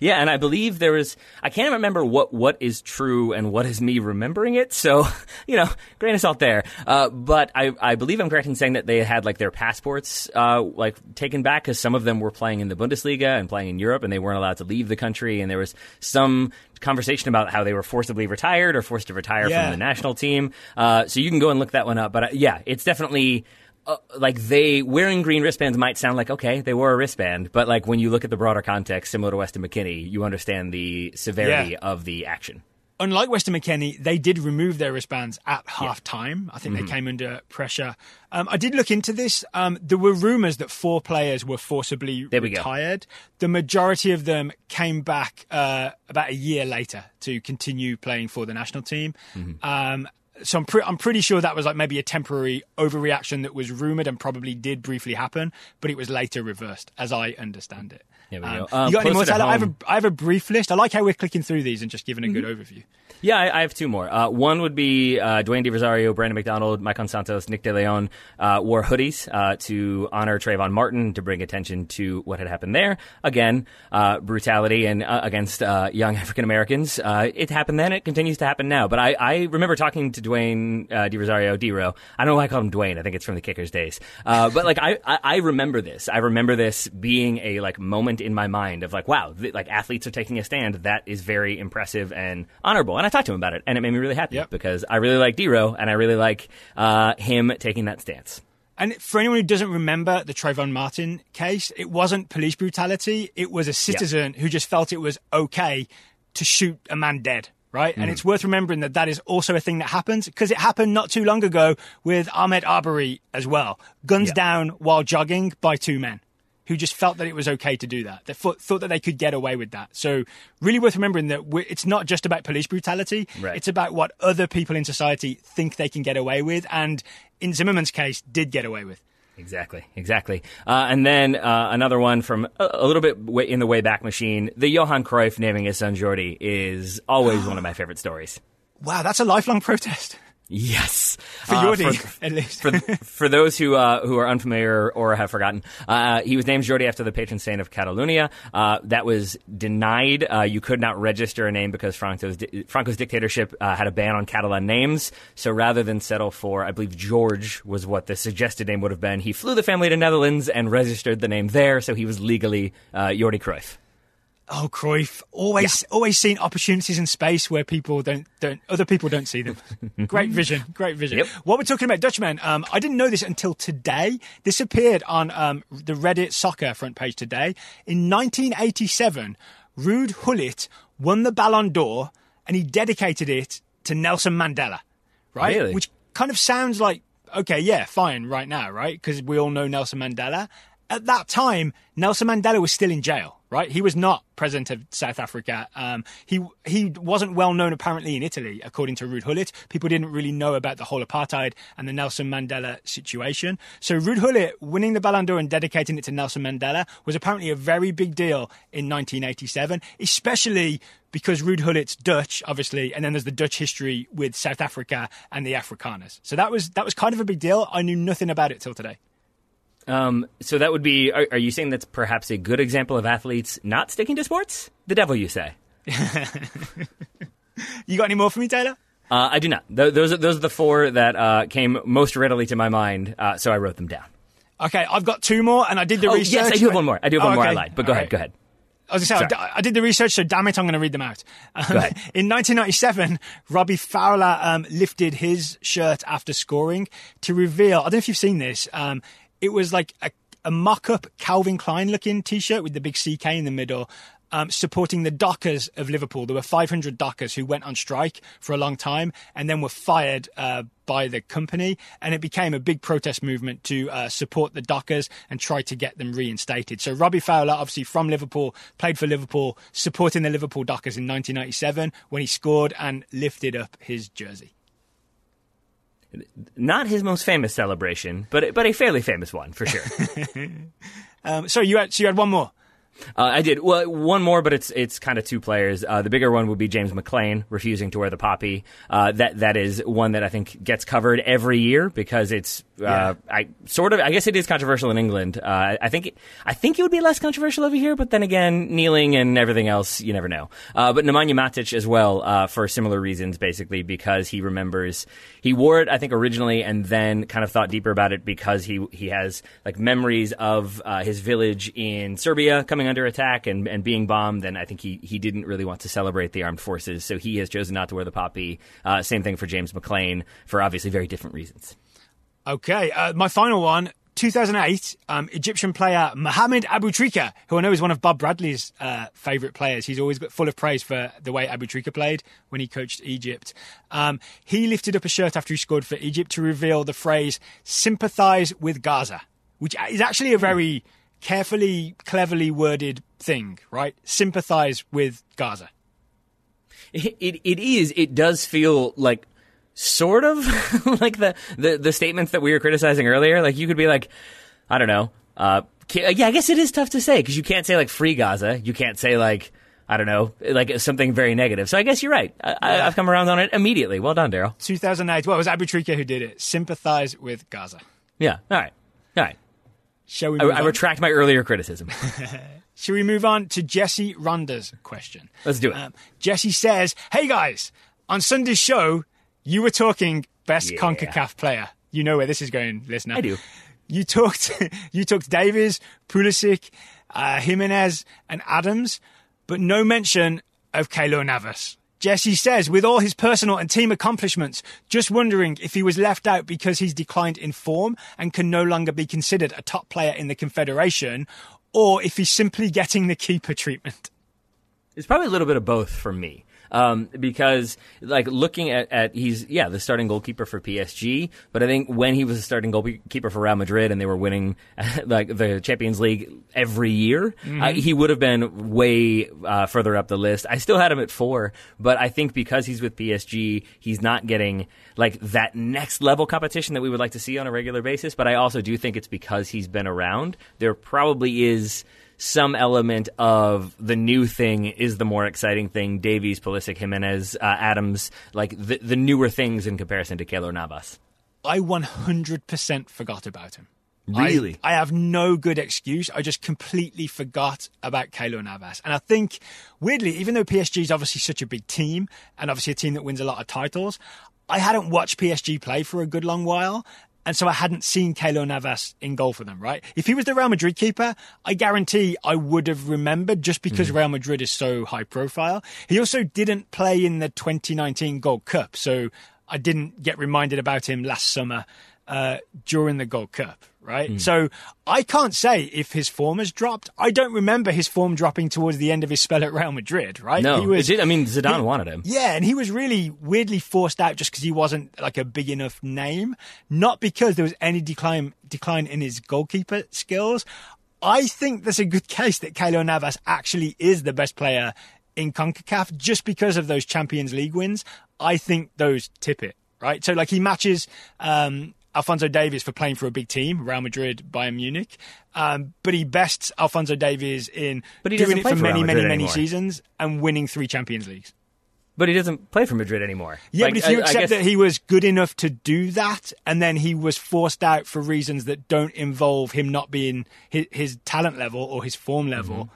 Yeah, and I believe there was. I can't remember what what is true and what is me remembering it. So, (laughs) you know, grain of salt there. Uh, but I, I believe I'm correct in saying that they had like their passports uh, like taken back because some of them were playing in the Bundesliga and playing in Europe, and they weren't allowed to leave the country. And there was some conversation about how they were forcibly retired or forced to retire Yeah. from the national team. Uh, so you can go and look that one up. But uh, yeah, it's definitely uh, like they wearing green wristbands might sound like okay they wore a wristband but like when you look at the broader context similar to weston mckennie you understand the severity Yeah. of the action Unlike Weston McKennie, they did remove their wristbands at half time. I think they came under pressure. Um, I did look into this. Um, there were rumours that four players were forcibly There we go. retired. The majority of them came back uh, about a year later to continue playing for the national team. Um, so I'm, pre- I'm pretty sure that was like maybe a temporary overreaction that was rumored and probably did briefly happen, but it was later reversed, as I understand it. There we Um, go. Um, you got any more? closer to Tyler? I have, a, have a brief list. I like how we're clicking through these and just giving a good overview. Yeah, I, I have two more. Uh, one would be uh, Dwayne De Rosario, Brandon McDonald, Maicon Santos, Nick De Leon uh, wore hoodies uh, to honor Trayvon Martin to bring attention to what had happened there. Again, uh, brutality and uh, against uh, young African Americans. Uh, it happened then. It continues to happen now. But I, I remember talking to Dwayne uh, De Rosario, D-Ro. I don't know why I called him Dwayne. I think it's from the Kickers days. Uh, but like I, I, I remember this. I remember this being a like moment in my mind of like, wow, th- like athletes are taking a stand. That is very impressive and honorable. And I talked to him about it, and it made me really happy Yep. because I really like D-Ro and I really like uh, him taking that stance. And for anyone who doesn't remember the Trayvon Martin case, it wasn't police brutality. It was a citizen who just felt it was okay to shoot a man dead, right? And it's worth remembering that that is also a thing that happens because it happened not too long ago with Ahmaud Arbery as well. Guns Yeah. down while jogging by two men who just felt that it was okay to do that. They thought, thought that they could get away with that. So really worth remembering that it's not just about police brutality. Right. It's about what other people in society think they can get away with. And in Zimmerman's case, did get away with. Exactly, exactly. Uh, and then uh, another one from a, a little bit in the way back machine. The Johan Cruyff naming his son Jordi is always (gasps) one of my favorite stories. Wow, that's a lifelong protest Yes, for Uh, Jordi, for- at least. for (laughs) for those who uh, who are unfamiliar or have forgotten, uh, he was named Jordi after the patron saint of Catalonia. Uh, that was denied. Uh, you could not register a name because Franco's di- Franco's dictatorship uh, had a ban on Catalan names. So rather than settle for, I believe George was what the suggested name would have been. He flew the family to Netherlands and registered the name there, so he was legally uh, Jordi Cruyff. Oh, Cruyff! Always, always seen opportunities in space where people don't, don't, other people don't see them. (laughs) great vision, great vision. Yep. What we're talking about, Dutchman. Um, I didn't know this until today. This appeared on um, the Reddit soccer front page today. In 1987, Ruud Gullit won the Ballon d'Or, and he dedicated it to Nelson Mandela. Right, Really? which kind of sounds like okay, yeah, fine, right now, right? Because we all know Nelson Mandela. At that time, Nelson Mandela was still in jail, right? He was not president of South Africa. Um, he he wasn't well known apparently in Italy, according to Ruud Gullit. People didn't really know about the whole apartheid and the Nelson Mandela situation. So Ruud Gullit winning the Ballon d'Or and dedicating it to Nelson Mandela was apparently a very big deal in 1987, especially because Ruud Gullit's Dutch, obviously, and then there's the Dutch history with South Africa and the Afrikaners. So that was that was kind of a big deal. I knew nothing about it till today. Um, so that would be. Are, are you saying that's perhaps a good example of athletes not sticking to sports? The devil, you say? (laughs) You got any more for me, Taylor? Uh, I do not. Th- those are, those are the four that uh, came most readily to my mind, uh, so I wrote them down. Okay, I've got two more, and I did the Oh, research. yes, I do have one more. I do have Oh, one more. I lied, but go All ahead. right. Go ahead. I was going to say, I, I did the research, so damn it, I'm going to read them out. Um. (laughs) In 1997, Robbie Fowler um, lifted his shirt after scoring to reveal. I don't know if you've seen this. Um, it was like a, a mock-up Calvin Klein looking T-shirt with the big CK in the middle. Um, supporting the dockers of Liverpool. There were 500 dockers who went on strike for a long time and then were fired uh, by the company. And it became a big protest movement to uh, support the dockers and try to get them reinstated. So Robbie Fowler, obviously from Liverpool, played for Liverpool, supporting the Liverpool dockers in 1997 when he scored and lifted up his jersey. Not his most famous celebration, but but a fairly famous one for sure. (laughs) Um, sorry, you had, so you had one more. Uh, I did. Well, one more, but it's it's kind of two players. Uh, the bigger one would be James McLean refusing to wear the poppy. Uh, that that is one that I think gets covered every year because it's uh, I sort of I guess it is controversial in England. Uh, I think I think it would be less controversial over here, but then again, kneeling and everything else, you never know. Uh, but Nemanja Matic as well uh, for similar reasons, basically because he remembers he wore it I think originally and then kind of thought deeper about it because he he has like memories of uh, his village in Serbia coming under attack and, and being bombed, and I think he, he didn't really want to celebrate the armed forces, so he has chosen not to wear the poppy. Uh, same thing for James McLean for obviously very different reasons. Okay, uh, my final one. 2008, um, Egyptian player Mohamed Abu Trika, who I know is one of Bob Bradley's uh, favourite players. He's always full of praise for the way Abu Trika played when he coached Egypt. Um, he lifted up a shirt after he scored for Egypt to reveal the phrase "sympathise with Gaza," which is actually a very carefully, cleverly worded thing, right? Sympathise with Gaza. It, it, it is. It does feel like sort of (laughs) like the, the, the statements that we were criticizing earlier. Like you could be like, I don't know. Uh, yeah, I guess it is tough to say because you can't say like free Gaza. You can't say like, I don't know, like something very negative. So I guess you're right. I, I've come around on it immediately. Well done, Daryl. 2008. Well, it was Abu Trika who did it. Sympathise with Gaza. Yeah. All right. All right. Shall we? I, Move I on? retract my earlier criticism. (laughs) Shall we move on to Jesse Ronda's question? Let's do it. Um, Jesse says, "Hey guys, on Sunday's show, you were talking best Yeah. Concacaf player. You know where this is going, listener. I do. You talked, (laughs) you talked Davies, Pulisic, uh, Jimenez, and Adams, but no mention of Keylor Navas." Jesse says, with all his personal and team accomplishments, just wondering if he was left out because he's declined in form and can no longer be considered a top player in the Confederation, or if he's simply getting the keeper treatment. It's probably a little bit of both for me. Um, because like looking at, at he's yeah the starting goalkeeper for PSG, but I think when he was a starting goalkeeper for Real Madrid and they were winning (laughs) like the Champions League every year, uh, he would have been way uh, further up the list. I still had him at four, but I think because he's with PSG, he's not getting like that next level competition that we would like to see on a regular basis. But I also do think it's because he's been around. There probably is some element of the new thing is the more exciting thing. Davies, Pulisic, Jimenez, uh, Adams, like the, the newer things in comparison to Keylor Navas. I 100% forgot about him. Really? I, I have no good excuse. I just completely forgot about Keylor Navas. And I think, weirdly, even though PSG is obviously such a big team and obviously a team that wins a lot of titles, I hadn't watched PSG play for a good long while. And so I hadn't seen Keylor Navas in goal for them, right? If he was the Real Madrid keeper, I guarantee I would have remembered just because mm. Real Madrid is so high profile. He also didn't play in the 2019 Gold Cup, so I didn't get reminded about him last summer uh, during the Gold Cup, right? Mm. So I can't say if his form has dropped. I don't remember his form dropping towards the end of his spell at Real Madrid, right? No, he was, did, I mean Zidane he, wanted him. Yeah, and he was really weirdly forced out just because he wasn't like a big enough name, not because there was any decline decline in his goalkeeper skills. I think there's a good case that Keylor Navas actually is the best player in CONCACAF just because of those Champions League wins. I think those tip it right? So like he matches um, Alphonso Davies for playing for a big team, Real Madrid, Bayern Munich. Um, but he bests Alphonso Davies in doing it for, for many, many, many seasons and winning three Champions Leagues. But he doesn't play for Madrid anymore. Yeah, like, but if you I, accept I guess... that he was good enough to do that, and then he was forced out for reasons that don't involve him not being his, his talent level or his form level, mm-hmm.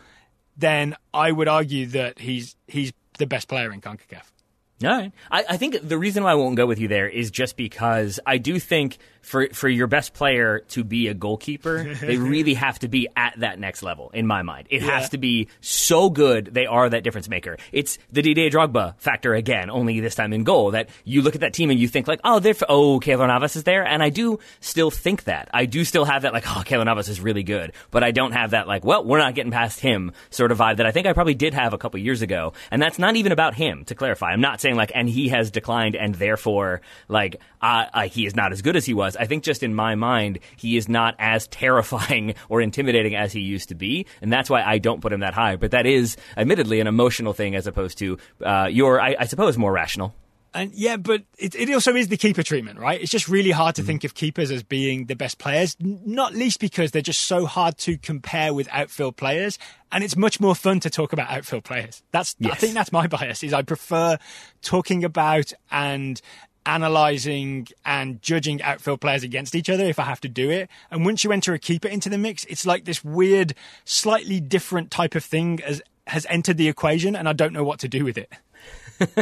then I would argue that he's he's the best player in Concacaf. All right. I, I, think the reason why I won't go with you there is just because I do think for for your best player to be a goalkeeper, they (laughs) really have to be at that next level. In my mind, it yeah. has to be so good they are that difference maker. It's the Didier Drogba factor again, only this time in goal. That you look at that team and you think like, oh, they're oh, Keylor Navas is there, and I do still think that. I do still have that like, (laughs) oh, Keylor Navas is really good, but I don't have that like, well, we're not getting past him sort of vibe that I think I probably did have a couple years ago, and that's not even about him. To clarify, I'm not saying like, and he has declined, and therefore like uh, uh, he is not as good as he was. I think just in my mind, he is not as terrifying (laughs) or intimidating as he used to be, and that's why I don't put him that high. But that is admittedly an emotional thing as opposed to uh, your, I, I suppose, more rational. And yeah, but it, it also is the keeper treatment, right? It's just really hard to mm think of keepers as being the best players, not least because they're just so hard to compare with outfield players. And it's much more fun to talk about outfield players. That's, yes. I think that's my bias is I prefer talking about and analyzing and judging outfield players against each other if I have to do it. And once you enter a keeper into the mix, it's like this weird, slightly different type of thing as has entered the equation, and I don't know what to do with it. (laughs) it's,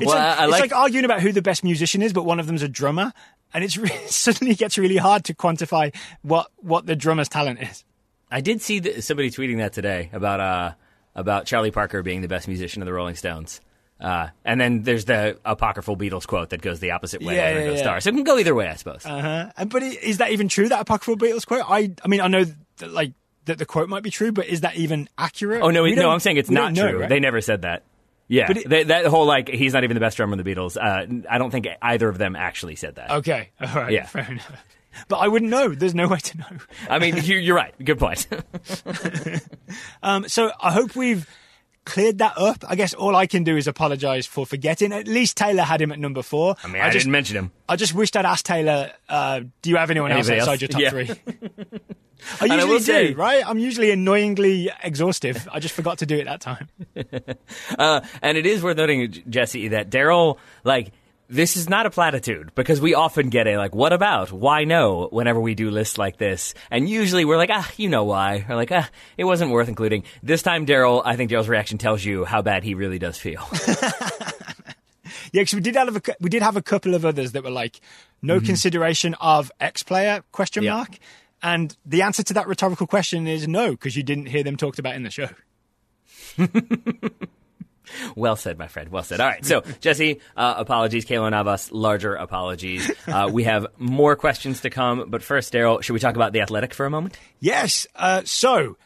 well, like, I, I like... it's like arguing about who the best musician is, but one of them's a drummer, and it's (laughs) really, suddenly gets really hard to quantify what what the drummer's talent is. I did see somebody tweeting that today about uh, about Charlie Parker being the best musician of the Rolling Stones. Uh, and then there's the apocryphal Beatles quote that goes the opposite way. Yeah, yeah, yeah. Star. So it can go either way, I suppose. Uh-huh. But is that even true? That apocryphal Beatles quote? I, I mean, I know that, like that the quote might be true, but is that even accurate? Oh no, no, I'm saying it's not true. Right? They never said that. Yeah, but it, they, that whole like he's not even the best drummer in the Beatles. Uh, I don't think either of them actually said that. Okay, all right, yeah, fair enough. But I wouldn't know. There's no way to know. I mean, you're right. Good point. (laughs) (laughs) um, so I hope we've cleared that up. I guess all I can do is apologise for forgetting. At least Taylor had him at number four. I mean, I, I just, didn't mention him. I just wished I'd asked Taylor, uh, do you have anyone else outside else? your top yeah. three? (laughs) I usually I do, say, right? I'm usually annoyingly exhaustive. I just forgot to do it that time. (laughs) uh, and it is worth noting, Jesse, that Daryl, like, this is not a platitude because we often get a like, what about? Why no? Whenever we do lists like this. And usually we're like, ah, you know why. Or like, ah, it wasn't worth including. This time, Daryl, I think Daryl's reaction tells you how bad he really does feel. (laughs) (laughs) yeah, because we did have a, we did have a couple of others that were like, no mm-hmm. consideration of X player question yeah. mark. And the answer to that rhetorical question is no, because you didn't hear them talked about in the show. (laughs) Well said, my friend. Well said. All right. So, Jesse, uh, apologies. Keylor Navas, larger apologies. Uh, we have more questions to come. But first, Daryl, should we talk about The Athletic for a moment? Yes. Uh, so,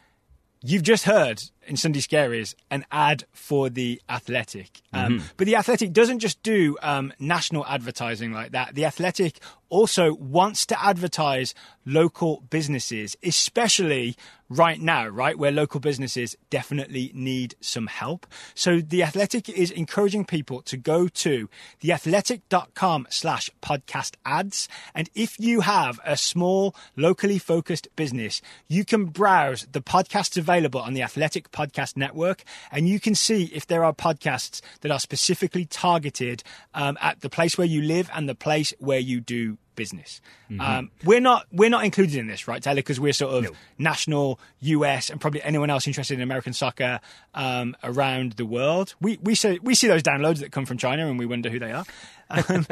you've just heard in Sunday Scaries an ad for The Athletic. Um, mm-hmm. But The Athletic doesn't just do um, national advertising like that. The Athletic also wants to advertise local businesses, especially right now, right, where local businesses definitely need some help. So The Athletic is encouraging people to go to theathletic.com slash podcast ads. And if you have a small, locally focused business, you can browse the podcasts available on the Athletic Podcast Network and you can see if there are podcasts that are specifically targeted um, at the place where you live and the place where you do business. Um, we're not we're not included in this, right, Taylor? Because we're sort of national US and probably anyone else interested in American soccer um, around the world. We we see we see those downloads that come from China, and we wonder who they are. Um,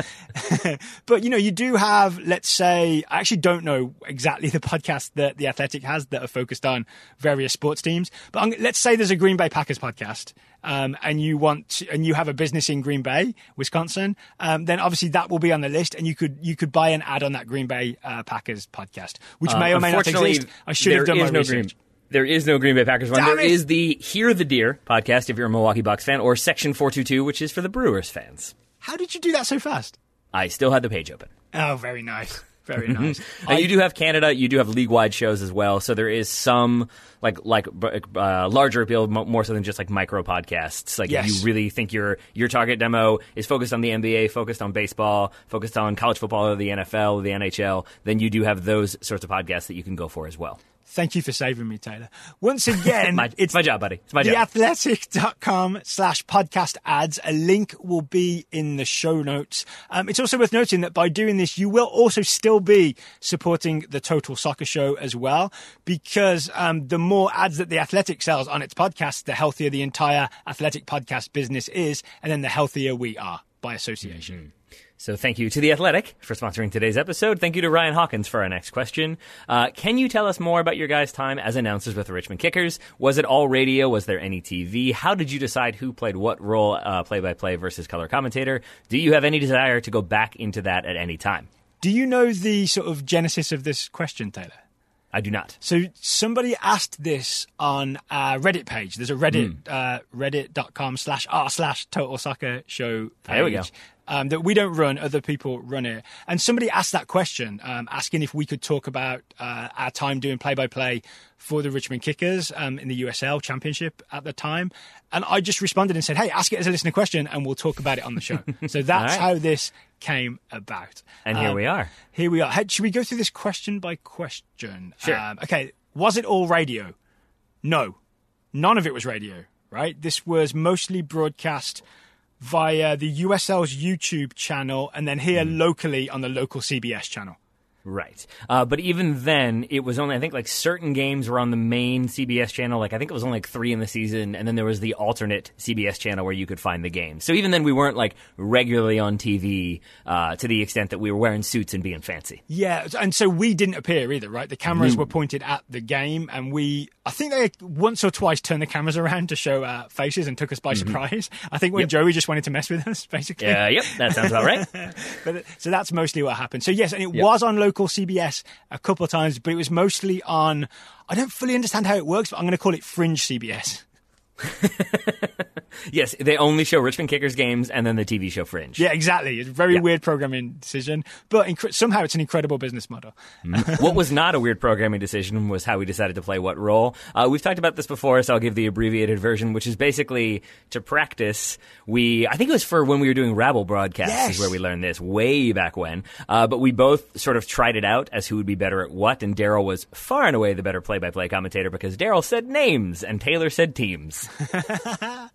(laughs) but you know, you do have, let's say, I actually don't know exactly (laughs) the podcast that the Athletic has that are focused on various sports teams. But I'm, let's say there's a Green Bay Packers podcast, um, and you want to, and you have a business in Green Bay, Wisconsin. Um, then obviously that will be on the list, and you could you could buy an ad on that Green Bay uh, Packers podcast, which Uh, may or may not exist. I should have done my no research. Green, there is no Green Bay Packers one. There is the Hear the Deer podcast if you're a Milwaukee Bucks fan, or Section 422, which is for the Brewers fans. How did you do that so fast? I still had the page open. Oh, very nice, very nice. (laughs) Uh, you do have Canada. You do have league-wide shows as well. So there is some like like uh, larger appeal, mo- more so than just like micro podcasts. Like Yes. if you really think your your target demo is focused on the NBA, focused on baseball, focused on college football or the NFL or the NHL, then you do have those sorts of podcasts that you can go for as well. Thank you for saving me, Taylor. Once again, (laughs) My, it's my job, buddy. It's my job. theathletic.com slash podcast ads. A link will be in the show notes. Um, it's also worth noting that by doing this, you will also still be supporting the Total Soccer Show as well, because um, the more ads that the Athletic sells on its podcast, the healthier the entire Athletic podcast business is, and then the healthier we are by association. So thank you to The Athletic for sponsoring today's episode. Thank you to Ryan Hawkins for our next question. Uh, can you tell us more about your guys' time as announcers with the Richmond Kickers? Was it all radio? Was there any TV? How did you decide who played what role, uh, play-by-play versus color commentator? Do you have any desire to go back into that at any time? Do you know the sort of genesis of this question, Taylor? I do not. So somebody asked this on a Reddit page. There's a Reddit, Hmm. uh, reddit.com slash r slash total soccer show page. There we go. Um, that we don't run, other people run it. And somebody asked that question, um, asking if we could talk about uh, our time doing play by play for the Richmond Kickers um, in the USL Championship at the time. And I just responded and said, hey, ask it as a listener question and we'll talk about it on the show. (laughs) so that's right. how this came about. And here Um, we are. here we are. Hey, should we go through this question by question? Sure. Um, okay. Was it all radio? No. None of it was radio, right? This was mostly broadcast via the USL's YouTube channel and then here hmm. locally on the local CBS channel. Right. Uh, but even then, it was only, I think, like certain games were on the main CBS channel. Like, I think it was only like three in the season. And then there was the alternate CBS channel where you could find the game. So even then, we weren't like regularly on TV uh, to the extent that we were wearing suits and being fancy. Yeah, and so we didn't appear either, right? The cameras were pointed at the game, and we, I think they once or twice turned the cameras around to show our faces and took us by surprise. (laughs) I think when Joey just wanted to mess with us, (laughs) basically. Uh, yep, that sounds about right. (laughs) But so that's mostly what happened. So yes, and it was on local CBS a couple of times, but it was mostly on. I don't fully understand how it works, but I'm going to call it fringe CBS. (laughs) Yes, they only show Richmond Kickers games and then the TV show Fringe. Yeah, exactly. It's a very Yeah. weird programming decision, but inc- somehow it's an incredible business model. (laughs) what was not a weird programming decision was how we decided to play what role. Uh, we've talked about this before, so I'll give the abbreviated version, which is basically to practice. We, I think it was for when we were doing Rabble broadcasts, Yes. is where we learned this way back when. Uh, but we both sort of tried it out as who would be better at what, and Daryl was far and away the better play-by-play commentator because Daryl said names and Taylor said teams. (laughs)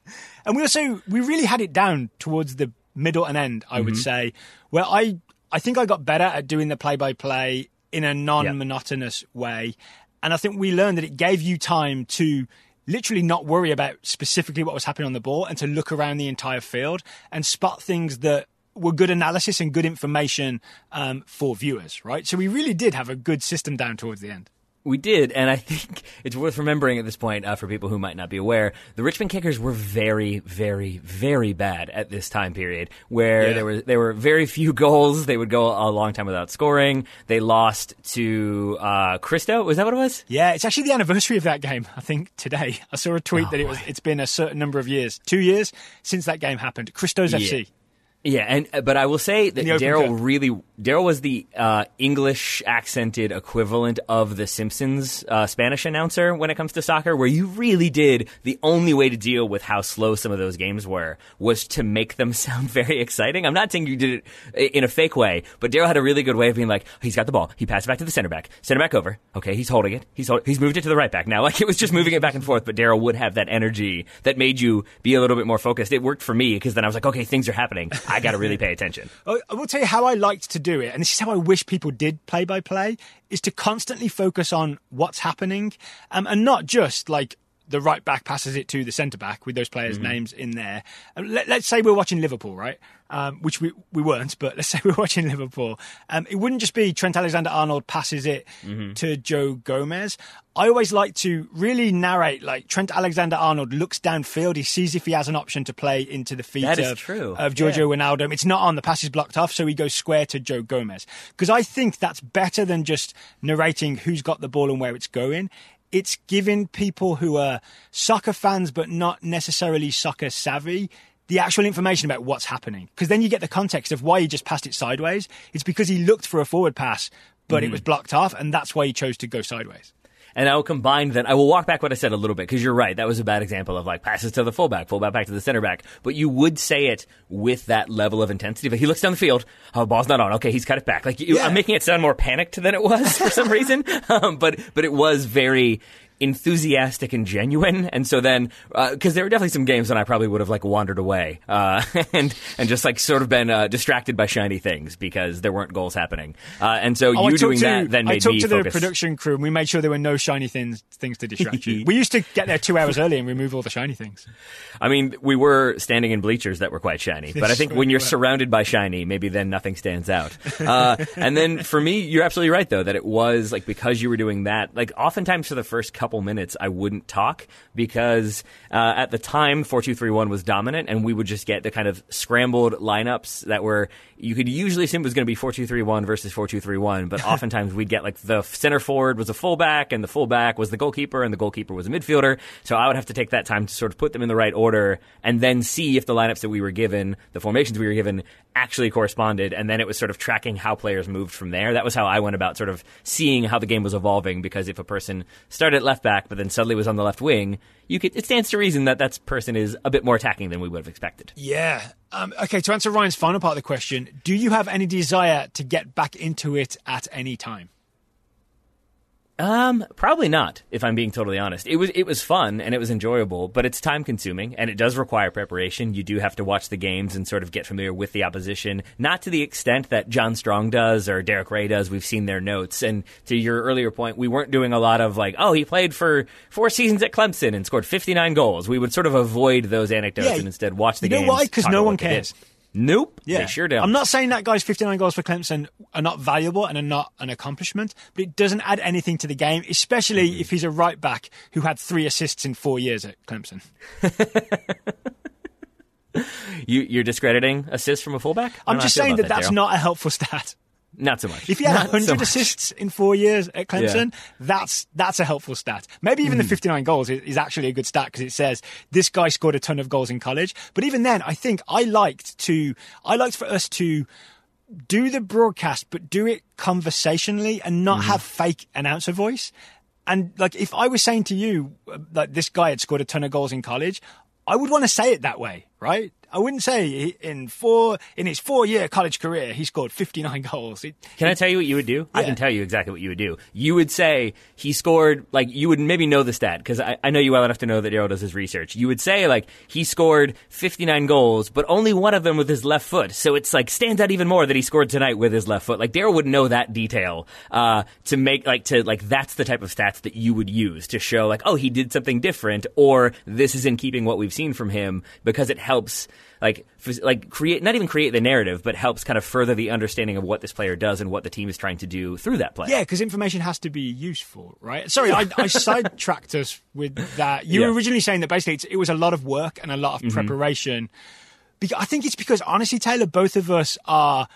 And we also we really had it down towards the middle and end, I would say, where I I think I got better at doing the play by play in a non monotonous way. And I think we learned that it gave you time to literally not worry about specifically what was happening on the ball and to look around the entire field and spot things that were good analysis and good information um, for viewers, right? So we really did have a good system down towards the end. We did, and I think (laughs) it's worth remembering at this point uh, for people who might not be aware. The Richmond Kickers were very, very, very bad at this time period, where Yeah. there were there were very few (laughs) goals. They would go a long time without scoring. They lost to uh, Christo. Was that what it was? Yeah, it's actually the anniversary of that game. I think today I saw a tweet that it was. It's been a certain number of years, two years since that game happened. Christos FC. Yeah, and uh, but I will say that Daryl really Daryl was the uh, English accented equivalent of the Simpsons uh, Spanish announcer when it comes to soccer, where you really did the only way to deal with how slow some of those games were was to make them (laughs) sound very exciting. I'm not saying you did it in a fake way, but Daryl had a really good way of being like, he's got the ball, he passed it back to the center back, center back over, okay, he's holding it, he's hold- he's moved it to the right back now, (laughs) like it was just moving it back and forth. But Daryl would have that energy that made you be a little bit more focused. It worked for me because then I was like, okay, things are happening. I got to really pay attention. (laughs) I will tell you how I liked to do it, and this is how I wish people did play by play, is to constantly focus on what's happening, um, and not just like the right back passes it to the centre back with those players' names in there. Um, Let, us say we're watching Liverpool, right? Um, which we, we weren't, but let's (laughs) say we're watching Liverpool. Um, it wouldn't just be Trent Alexander Arnold passes it to Joe Gomez. I always like to really narrate like Trent Alexander Arnold looks downfield. He sees if he has an option to play into the feet of, true. of Georginio Wijnaldum. It's not on. The pass is blocked off, so he goes square to Joe Gomez. Because I think that's better than just narrating who's got the ball and where it's going. It's giving people who are soccer fans but not necessarily soccer savvy the actual information about what's happening. Because then you get the context of why he just passed it sideways. It's because he looked for a forward pass, but it mm. was blocked off, and that's why he chose to go sideways. And I will combine that. I will walk back what I said a little bit because you're right. That was a bad example of like passes to the fullback, fullback back to the center back. But you would say it with that level of intensity. But he looks down the field. Oh, ball's not on. Okay, he's cut it back. Like you, Yeah. I'm making it sound more panicked than it was (laughs) for some reason. (laughs) Um, but but it was very enthusiastic and genuine. And so then, because there were definitely some games when I probably would have like wandered away uh, (laughs) and and just like sort of been uh, distracted by shiny things because there weren't goals happening. Uh, and so Oh, you doing to, that then made I talked me to the focus. production crew, and we made sure there were no shiny things things to distract you. (laughs) we used to get there two hours early and remove all the shiny things. I mean, we were standing in bleachers that were quite shiny, but I think when you're surrounded by shiny, maybe then nothing stands out. Uh, and then for me, you're absolutely right though that it was like because you were doing that. Like oftentimes for the first couple minutes, I wouldn't talk because uh, at the time, four two three one was dominant, and we would just get the kind of scrambled lineups that were you could usually assume it was going to be four two three one versus four two three one, but (laughs) oftentimes we'd get like the center forward was a fullback, and the fullback was the goalkeeper, and the goalkeeper was a midfielder. So I would have to take that time to sort of put them in the right order, and then see if the lineups that we were given, the formations we were given, actually corresponded. And then it was sort of tracking how players moved from there. That was how I went about sort of seeing how the game was evolving. Because if a person started at left back, but then suddenly was on the left wing, you could it stands to reason that that person is a bit more attacking than we would have expected. Yeah. Um, okay, to answer Ryan's final part of the question, do you have any desire to get back into it at any time? Um, probably not. If I'm being totally honest, it was it was fun and it was enjoyable, but it's time consuming and it does require preparation. You do have to watch the games and sort of get familiar with the opposition, not to the extent that John Strong does or Derek Ray does. We've seen their notes, and to your earlier point, we weren't doing a lot of like, oh, he played for four seasons at Clemson and scored 59 goals. We would sort of avoid those anecdotes Yeah, and instead watch the you know games. why? 'Cause talk no one cares. Nope. They sure don't. I'm not saying that guy's 59 goals for Clemson are not valuable and are not an accomplishment, but it doesn't add anything to the game, especially Mm-hmm. if he's a right back who had three assists in four years at Clemson. (laughs) You, you're discrediting assists from a fullback. I'm just how I feel saying that about that's not a helpful (laughs) stat. Not so much. If he had Not 100 much. assists in four years at Clemson, that's that's a helpful stat. Maybe even the Hmm. 59 goals is, is actually a good stat because it says this guy scored a ton of goals in college. But even then, I think I liked to I liked for us to do the broadcast, but do it conversationally and not Mm-hmm. have fake announcer voice. And like, if I was saying to you uh, that this guy had scored a ton of goals in college, I would want to say it that way, right? I wouldn't say in four in his four year college career he scored 59 (laughs) goals. It, Can I tell you what you would do? I can tell you exactly what you would do. You would say he scored, like, you would maybe know the stat, because I, I know you well enough to know that Daryl does his research. You would say, like, he scored 59 goals, but only one of them with his left foot. So it's, like, stands out even more that he scored tonight with his left foot. Like, Daryl would know that detail uh, to make, like, to, like, that's the type of stats that you would use to show, like, oh, he did something different, or this is in keeping what we've seen from him, because it helps like like create not even create the narrative, but helps kind of further the understanding of what this player does and what the team is trying to do through that play. yeah, because information has to be useful, right? Sorry, I, I (laughs) sidetracked us with that. You Yeah. were originally saying that basically it's, it was a lot of work and a lot of mm-hmm. preparation. Because I think it's because honestly, Taylor, both of us are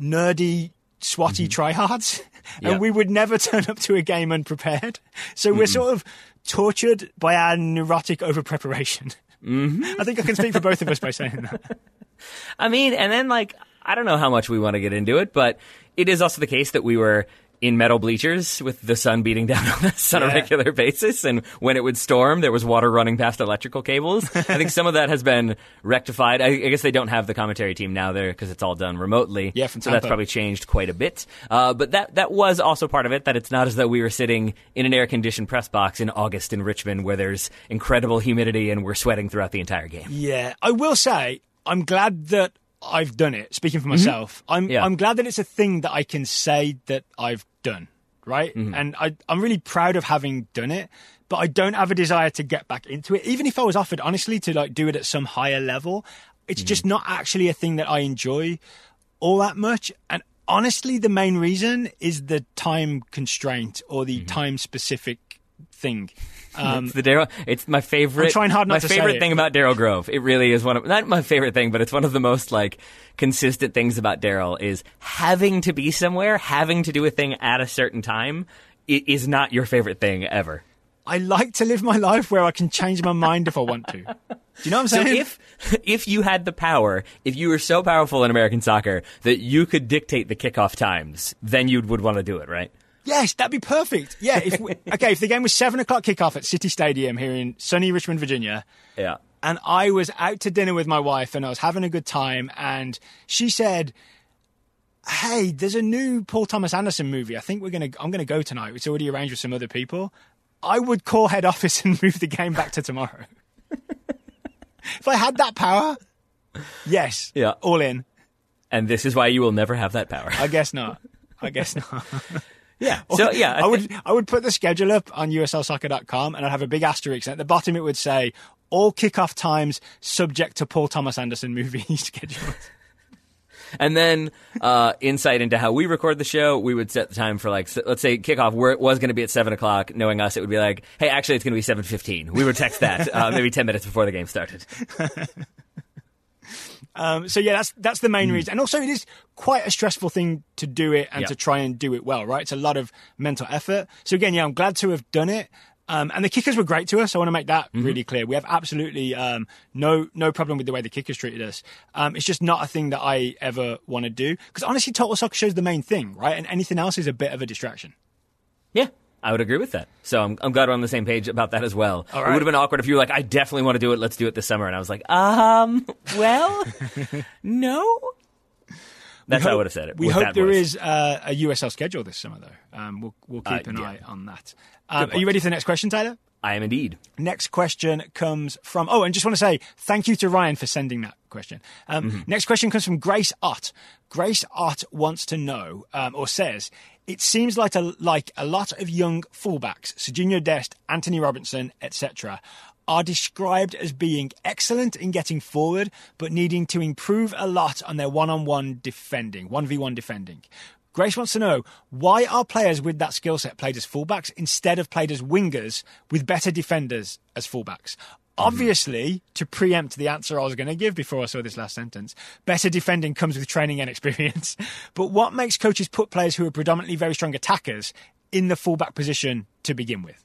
nerdy, swatty mm-hmm. tryhards, (laughs) and Yeah. we would never (laughs) turn up to a game unprepared. So we're sort of tortured by our neurotic over preparation. Mm-hmm. I think I can speak for both of us by saying that. (laughs) I mean, and then like I don't know how much we want to get into it, but it is also the case that we were in metal bleachers with the sun beating down (laughs) on us on a regular basis, and when it would storm, there was water running past electrical cables. (laughs) I think some of that has been rectified. I, I guess they don't have the commentary team now there because it's all done remotely. Yeah, so that's probably changed quite a bit. Uh, but that that was also part of it. That it's not as though we were sitting in an air conditioned press box in August in Richmond where there's incredible humidity and we're sweating throughout the entire game. Yeah, I will say I'm glad that I've done it. Speaking for mm-hmm. myself, I'm Yeah. I'm glad that it's a thing that I can say that I've done, right? Mm-hmm. And I I'm really proud of having done it. But I don't have a desire to get back into it. Even if I was offered, honestly, to like do it at some higher level, it's just mm-hmm. not actually a thing that I enjoy all that much. And honestly, the main reason is the time constraint or the time specific thing. (laughs) Um, It's the Daryl. It's my favorite. I'm trying hard not my to say favorite it. thing about Daryl Grove. It really is one of not my favorite thing, but it's one of the most like consistent things about Daryl is having to be somewhere, having to do a thing at a certain time. Is not your favorite thing ever. I like to live my life where I can change my mind if I want to. Do you know what I'm So saying? if (laughs) if you had the power, if you were so powerful in American soccer that you could dictate the kickoff times, then you would want to do it, right? Yes, that'd be perfect. Yeah. If we, (laughs) okay, if the game was seven o'clock kickoff at City Stadium here in sunny Richmond, Virginia, Yeah. and I was out to dinner with my wife and I was having a good time, and she said, "Hey, there's a new Paul Thomas Anderson movie. I think we're gonna. I'm gonna go tonight. It's already arranged with some other people. I would call head office and move the game back to tomorrow. (laughs) if I had that power, yes, Yeah. all in. And this is why you will never have that power. I guess not. I guess (laughs) not. Yeah. (laughs) So yeah, I would I would put the schedule up on uslsoccer.com and I'd have a big asterisk. And at the bottom, it would say all kickoff times subject to Paul Thomas Anderson movie (laughs) schedule. And then uh, insight into how we record the show, we would set the time for like, let's say kickoff where it was going to be at seven o'clock. Knowing us, it would be like, hey, actually, it's going to be seven fifteen. We would text that uh, maybe ten minutes before the game started. (laughs) Um, so yeah, that's that's the main reason. And also, it is quite a stressful thing to do it and Yeah. to try and do it well, right? It's a lot of mental effort. So again, yeah, I'm glad to have done it. Um, and the kickers were great to us. I want to make that really clear. We have absolutely um, no no problem with the way the kickers treated us. Um, it's just not a thing that I ever want to do because honestly, total soccer shows the main thing, right? And anything else is a bit of a distraction. Yeah. I would agree with that. So I'm, I'm glad we're on the same page about that as well. All It would have been awkward if you were like, I definitely want to do it. Let's do it this summer. And I was like, um, well, (laughs) no. That's how I would have said it. We hope there voice. is uh, a USL schedule this summer, though. Um, we'll we'll keep Uh, an yeah. eye on that. Um, are you ready for the next question, Tyler? I am indeed. Next question comes from. Oh, and just want to say thank you to Ryan for sending that question. Um, Mm-hmm. Next question comes from Grace Ott. Grace Ott wants to know, um, or says, it seems like a, like a lot of young fullbacks, Serginho Dest, Antonee Robinson, etc., are described as being excellent in getting forward, but needing to improve a lot on their one-on-one defending, one v one defending. Grace wants to know why are players with that skill set played as fullbacks instead of played as wingers with better defenders as fullbacks? Obviously, to preempt the answer I was going to give before I saw this last sentence, better defending comes with training and experience. (laughs) But what makes coaches put players who are predominantly very strong attackers in the fullback position to begin with?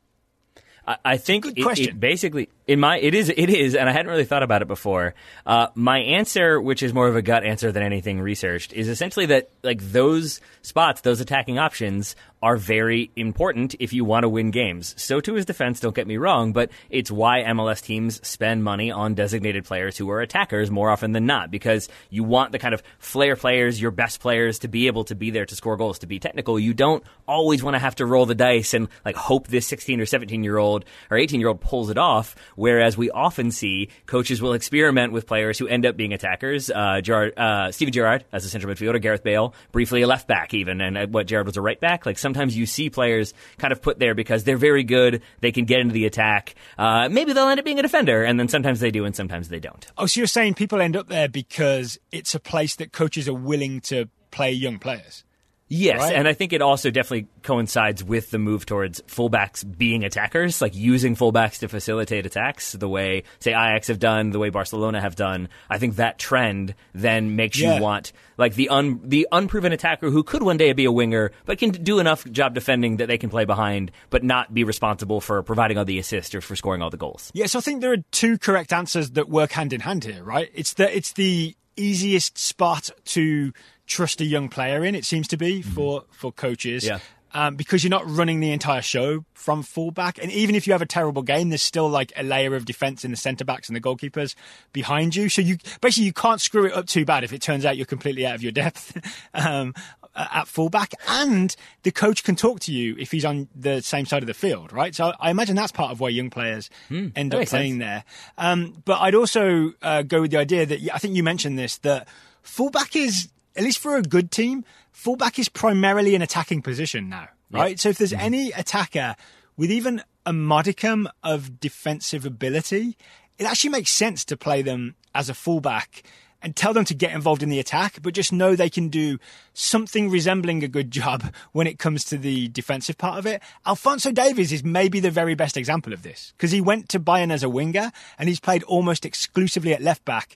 I, I think Good it, question. it basically in my it is it is, and I hadn't really thought about it before. Uh, my answer, which is more of a gut answer than anything researched, is essentially that like those spots, those attacking options, are very important if you want to win games. So too is defense. Don't get me wrong, but it's why MLS teams spend money on designated players who are attackers more often than not because you want the kind of flair players, your best players, to be able to be there to score goals, to be technical. You don't always want to have to roll the dice and like hope this 16 or 17 year old or 18 year old pulls it off. Whereas we often see coaches will experiment with players who end up being attackers. Uh, Gerrard, uh, Steven Gerrard as a central midfielder, Gareth Bale briefly a left back even, and uh, what Gerrard was a right back. Like sometimes you see players kind of put there because they're very good, they can get into the attack. Uh, maybe they'll end up being a defender, and then sometimes they do, and sometimes they don't. Oh, so you're saying people end up there because it's a place that coaches are willing to play young players? Yes, Right. and I think it also definitely coincides with the move towards fullbacks being attackers, like using fullbacks to facilitate attacks, the way say Ajax have done, the way Barcelona have done. I think that trend then makes Yeah. you want like the un the unproven attacker who could one day be a winger, but can do enough job defending that they can play behind, but not be responsible for providing all the assists or for scoring all the goals. Yes, I think there are two correct answers that work hand in hand here, right? It's the it's the easiest spot to trust a young player in. It seems to be for for coaches. Yeah. Um, because you're not running the entire show from fullback, and even if you have a terrible game, there's still like a layer of defense in the centre backs and the goalkeepers behind you. So you basically you can't screw it up too bad if it turns out you're completely out of your depth (laughs) um, at fullback, and the coach can talk to you if he's on the same side of the field, right? So I imagine that's part of why young players end up playing sense. there. Um, but I'd also uh, go with the idea that I think you mentioned this that fullback is at least for a good team, fullback is primarily an attacking position now, right? Yeah. So if there's mm-hmm. any attacker with even a modicum of defensive ability, it actually makes sense to play them as a fullback and tell them to get involved in the attack, but just know they can do something resembling a good (laughs) job when it comes to the defensive part of it. Alphonso Davies is maybe the very best example of this because he went to Bayern as a winger and he's played almost exclusively at left back.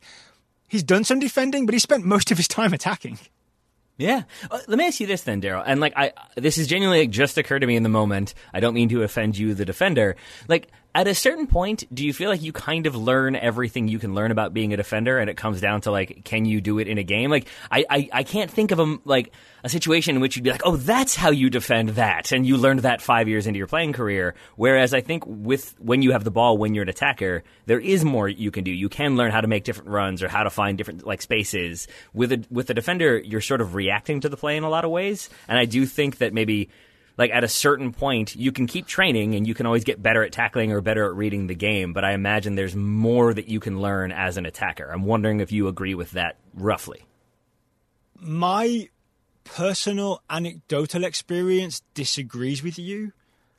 He's done some defending, but he spent most of his time attacking. Yeah. Uh, let me ask you this then, Daryl. And like, I this is genuinely like, just occurred to me in the moment. I don't mean to offend you, the defender. Like, at a certain point, do you feel like you kind of learn everything you can learn about being a defender, and it comes down to like, can you do it in a game? Like, I, I, I can't think of a like a situation in which you'd be like, oh, that's how you defend that, and you learned that five years into your playing career. Whereas I think with when you have the ball, when you're an attacker, there is more you can do. You can learn how to make different runs or how to find different like spaces. With a with a defender, you're sort of reacting to the play in a lot of ways, and I do think that maybe like at a certain point, you can keep training and you can always get better at tackling or better at reading the game. But I imagine there's more that you can learn as an attacker. I'm wondering if you agree with that roughly. My personal anecdotal experience disagrees with you.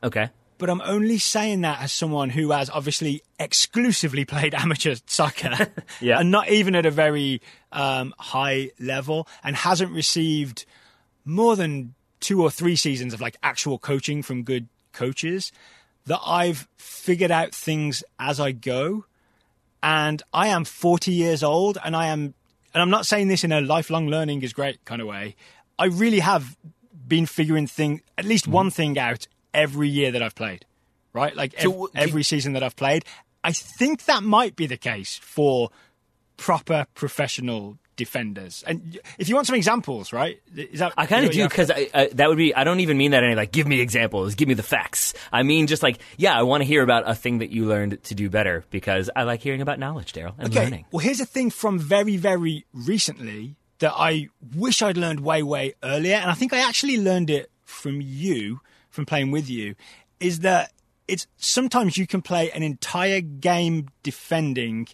Okay. But I'm only saying that as someone who has obviously exclusively played (laughs) amateur soccer (laughs) yeah. and not even at a very um, high level and hasn't received more than two or three seasons of like actual coaching from good coaches that I've figured out things as I go. And I am 40 years old and I am, and I'm not saying this in a lifelong learning is great kind of way. I really have been figuring thing, at least mm. one thing out every year that I've played, right? Like so, ev- every season that I've played. I think that might be the case for proper professional defenders. And if you want some examples, right? Is that I kind of do because that would be. I don't even mean that any like give me examples, give me the facts. I mean just like yeah, I want to hear about a thing that you learned to do better because I like hearing about knowledge, Daryl, and okay. learning. Well, here's a thing from very very recently that I wish I'd learned way way earlier, and I think I actually learned it from you from playing with you. Is that it's sometimes you can play an entire game defending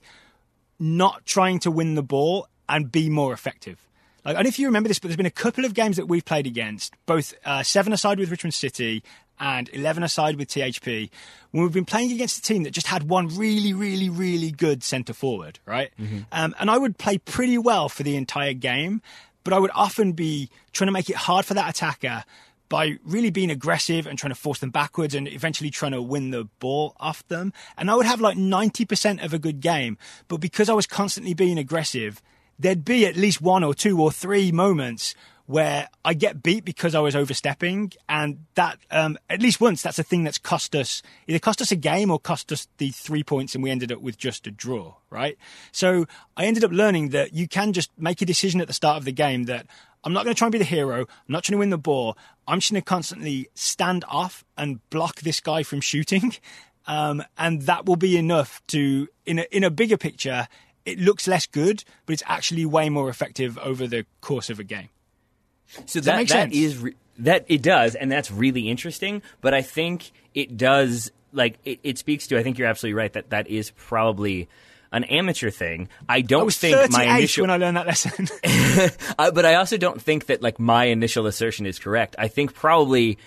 not trying to win the ball and be more effective. Like, I don't know if you remember this, but there's been a couple of games that we've played against, both uh, seven aside with Richmond City and 11 aside with THP, when we've been playing against a team that just had one really, really, really good centre forward, right? Mm-hmm. Um, and I would play pretty well for the entire game, but I would often be trying to make it hard for that attacker by really being aggressive and trying to force them backwards and eventually trying to win the ball off them. And I would have like 90% of a good game, but because I was constantly being aggressive, there'd be at least one or two or three moments where I get beat because I was overstepping, and that um, at least once that's a thing that's cost us either cost us a game or cost us the three points, and we ended up with just a draw, right? So I ended up learning that you can just make a decision at the start of the game that I'm not going to try and be the hero, I'm not trying to win the ball, I'm just going to constantly stand off and block this guy from shooting. (laughs) Um, and that will be enough to, in a, in a bigger picture, it looks less good, but it's actually way more effective over the course of a game. So that, that, that is re- that it does, and that's really interesting. But I think it does like it, it speaks to. I think you're absolutely right that that is probably an amateur thing. I don't I was think my initial when I learned that lesson. (laughs) (laughs) but I also don't think that like my initial assertion is correct. I think probably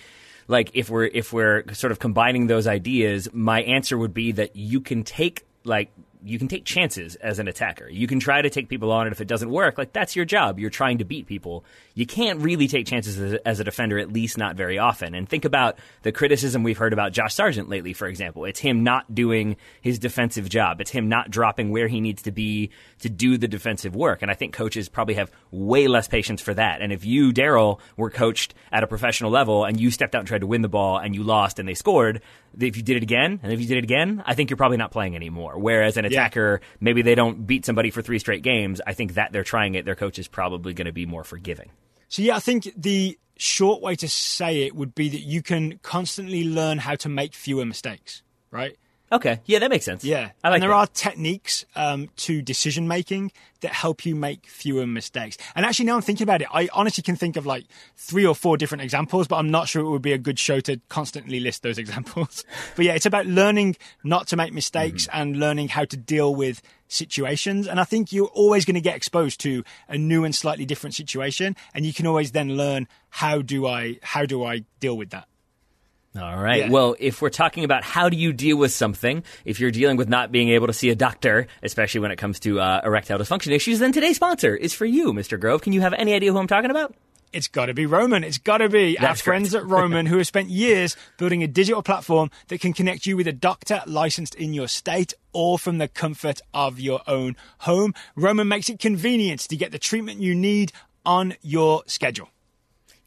like if we're if we're sort of combining those ideas, my answer would be that you can take like you can take chances as an attacker. You can try to take people on, and if it doesn't work, like that's your job. You're trying to beat people. You can't really take chances as as a, defender, at least not very often. And think about the criticism we've heard about Josh Sargent lately, for example. It's him not doing his defensive job. It's him not dropping where he needs to be to do the defensive work. And I think coaches probably have way less patience for that. And if you, Daryl, were coached at a professional level and you stepped out and tried to win the ball and you lost and they scored, if you did it again and if you did it again, I think you're probably not playing anymore. Whereas an attacker, yeah. maybe they don't beat somebody for three straight games. I think that they're trying it. Their coach is probably going to be more forgiving. So yeah, I think the short way to say it would be that you can constantly learn how to make fewer mistakes, right? Okay, yeah, that makes sense. Yeah, like and there that. are techniques um, to decision making that help you make fewer mistakes. And actually, now I'm thinking about it, I honestly can think of like three or four different examples, but I'm not sure it would be a good show to constantly list those (laughs) examples. but yeah, it's about learning not to make mistakes Mm-hmm. and learning how to deal with situations. And I think you're always going to get exposed to a new and slightly different situation, and you can always then learn how do I how do I deal with that. All right. Yeah. Well, if we're talking about how do you deal with something, if you're dealing with not being able to see a doctor, especially when it comes to uh, erectile dysfunction issues, then today's sponsor is for you, Mr. Grove. Can you have any idea who I'm talking about? It's got to be Roman. It's got to be our That's friends at Roman who have spent years building a digital platform that can connect you with a doctor licensed in your state or from the comfort of your own home. Roman makes it convenient to get the treatment you need on your schedule.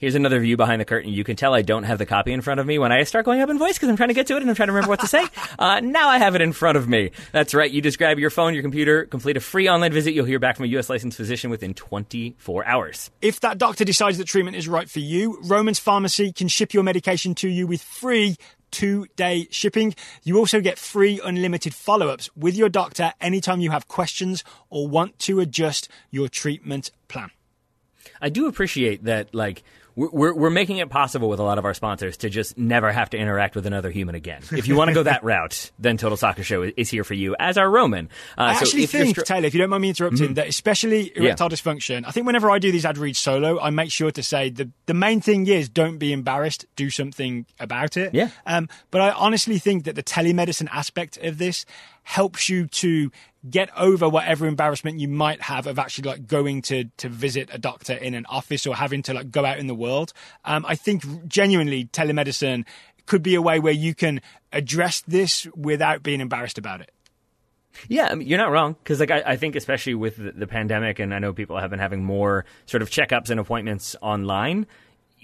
Here's another view behind the curtain. You can tell I don't have the copy in front of me when I start going up in voice because I'm trying to get to it and I'm trying to remember what to say. (laughs) Uh, now I have it in front of me. That's right. You just grab your phone, your computer, complete a free online visit. You'll hear back from a U.S. licensed physician within 24 hours. If that doctor decides that treatment is right for you, Roman's Pharmacy can ship your medication to you with free two day shipping. You also get free unlimited follow ups with your doctor anytime you have questions or want to adjust your treatment plan. I do appreciate that, like, we're, we're, making it possible with a lot of our sponsors to just never have to interact with another human again. If you want to go that (laughs) route, then Total Soccer Show is here for you, as our Roman. Uh, I so actually if think, str- Taylor, if you don't mind me interrupting, that especially erectile dysfunction, I think whenever I do these ad reads solo, I make sure to say the the main thing is don't be embarrassed, do something about it. Yeah. Um, but I honestly think that the telemedicine aspect of this helps you to get over whatever embarrassment you might have of actually like going to to visit a doctor in an office or having to like go out in the world. Um, I think genuinely telemedicine could be a way where you can address this without being embarrassed about it. Yeah, I mean, you're not wrong because like I, I think especially with the, the pandemic, and I know people have been having more sort of checkups and appointments online.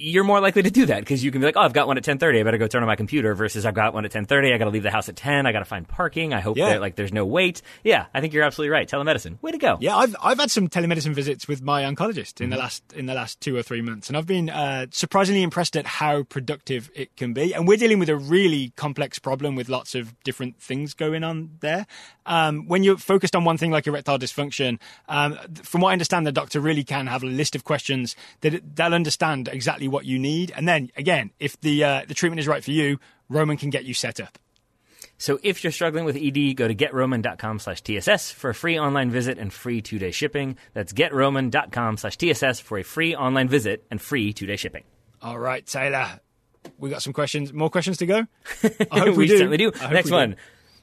You're more likely to do that because you can be like, "Oh, I've got one at 10:30. I better go turn on my computer." Versus, "I've got one at 10:30. I got to leave the house at 10. I got to find parking. I hope Yeah. that like there's no wait." Yeah, I think you're absolutely right. Telemedicine, way to go. Yeah, I've I've had some telemedicine visits with my oncologist in the Mm-hmm. last in the last two or three months, and I've been uh, surprisingly impressed at how productive it can be. And we're dealing with a really complex problem with lots of different things going on there. Um, when you're focused on one thing like erectile dysfunction, um, from what I understand, the doctor really can have a list of questions that they'll understand exactly what you need, and then again, if the uh, the treatment is right for you, Roman can get you set up. So if you're struggling with ED, go to getroman.com slash TSS for a free online visit and free two day shipping. That's getroman.com slash TSS for a free online visit and free two day shipping. All right, Taylor. We got some questions. More questions to go. (laughs) I hope we, we do. certainly do. Next we do.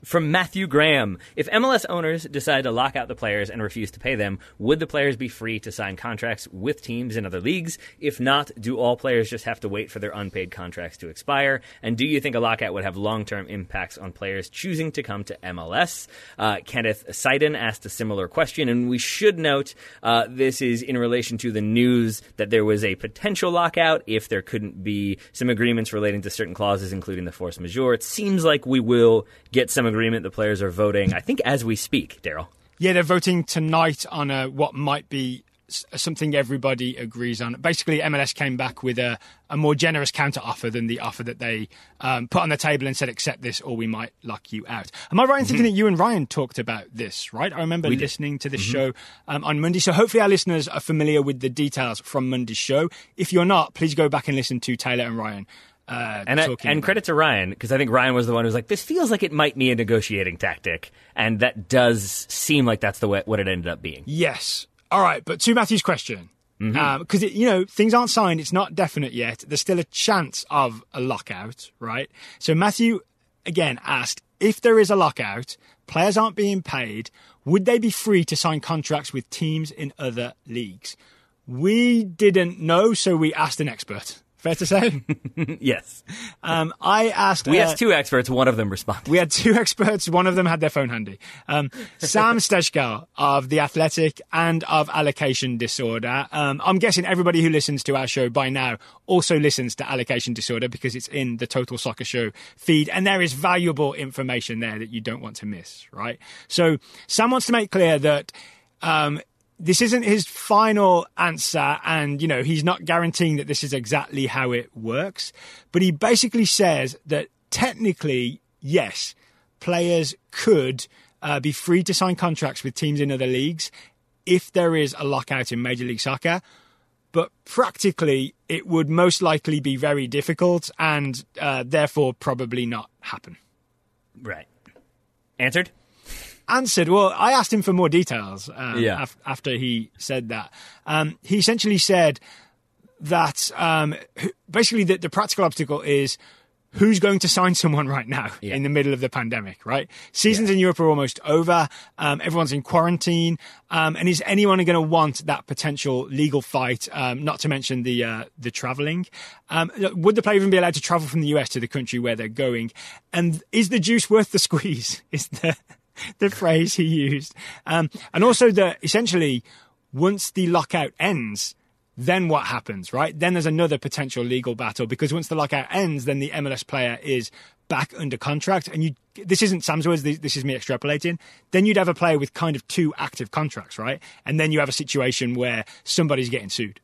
From Matthew Graham. If MLS owners decide to lock out the players and refuse to pay them, would the players be free to sign contracts with teams in other leagues? If not, do all players just have to wait for their unpaid contracts to expire? And do you think a lockout would have long term impacts on players choosing to come to MLS? Uh, Kenneth Seiden asked a similar question, and we should note uh, this is in relation to the news that there was a potential lockout if there couldn't be some agreements relating to certain clauses, including the force majeure. It seems like we will get some agreement. The players are voting, I think, as we speak, Daryl. Yeah, they're voting tonight on a, what might be something everybody agrees on. Basically, MLS came back with a, a more generous counter offer than the offer that they um, put on the table and said, accept this or we might lock you out. Am I right in thinking that you and Ryan talked about this, right? I remember listening to this show um, on Monday. So hopefully our listeners are familiar with the details from Monday's show. If you're not, please go back and listen to Taylor and Ryan. Uh, And, I, and credit to Ryan, because I think Ryan was the one who was like, this feels like it might be a negotiating tactic. And that does seem like that's the way, what it ended up being. Yes. All right, but to Matthew's question, Mm-hmm. because you know things aren't signed, it's not definite yet. There's still a chance of a lockout, right? So Matthew again asked if there is a lockout, players aren't being paid, would they be free to sign contracts with teams in other leagues? We didn't know, so we asked an expert. Fair to say. (laughs) yes. um, I asked. We uh, asked two experts, one of them responded. we had two (laughs) experts. One of them had their phone handy. Um, Sam (laughs) Stejskal of The Athletic and of Allocation Disorder. Um, I'm guessing everybody who listens to our show by now also listens to Allocation Disorder because it's in the Total Soccer Show feed, and there is valuable information there that you don't want to miss, right? So Sam wants to make clear that. Um, this isn't his final answer, and you know he's not guaranteeing that this is exactly how it works. But he basically says that technically, yes, players could uh, be free to sign contracts with teams in other leagues if there is a lockout in Major League Soccer. But practically, it would most likely be very difficult and uh, therefore probably not happen. Right. Answered? Answered. Well, I asked him for more details um, Yeah. af- after he said that. Um, he essentially said that um, basically the, the practical obstacle is who's going to sign someone right now Yeah. in the middle of the pandemic, right? Seasons in Europe are almost over. Um, everyone's in quarantine. Um, and is anyone going to want that potential legal fight? Um, not to mention the uh, the traveling. Um, would the player even be allowed to travel from the US to the country where they're going? And is the juice worth the squeeze? (laughs) Is the (laughs) the phrase he used. Um, and also that essentially, once the lockout ends, then what happens, right? Then there's another potential legal battle because once the lockout ends, then the MLS player is back under contract. And you, this isn't Sam's words, this this is me extrapolating. Then you'd have a player with kind of two active contracts, right? And then you have a situation where somebody's getting sued.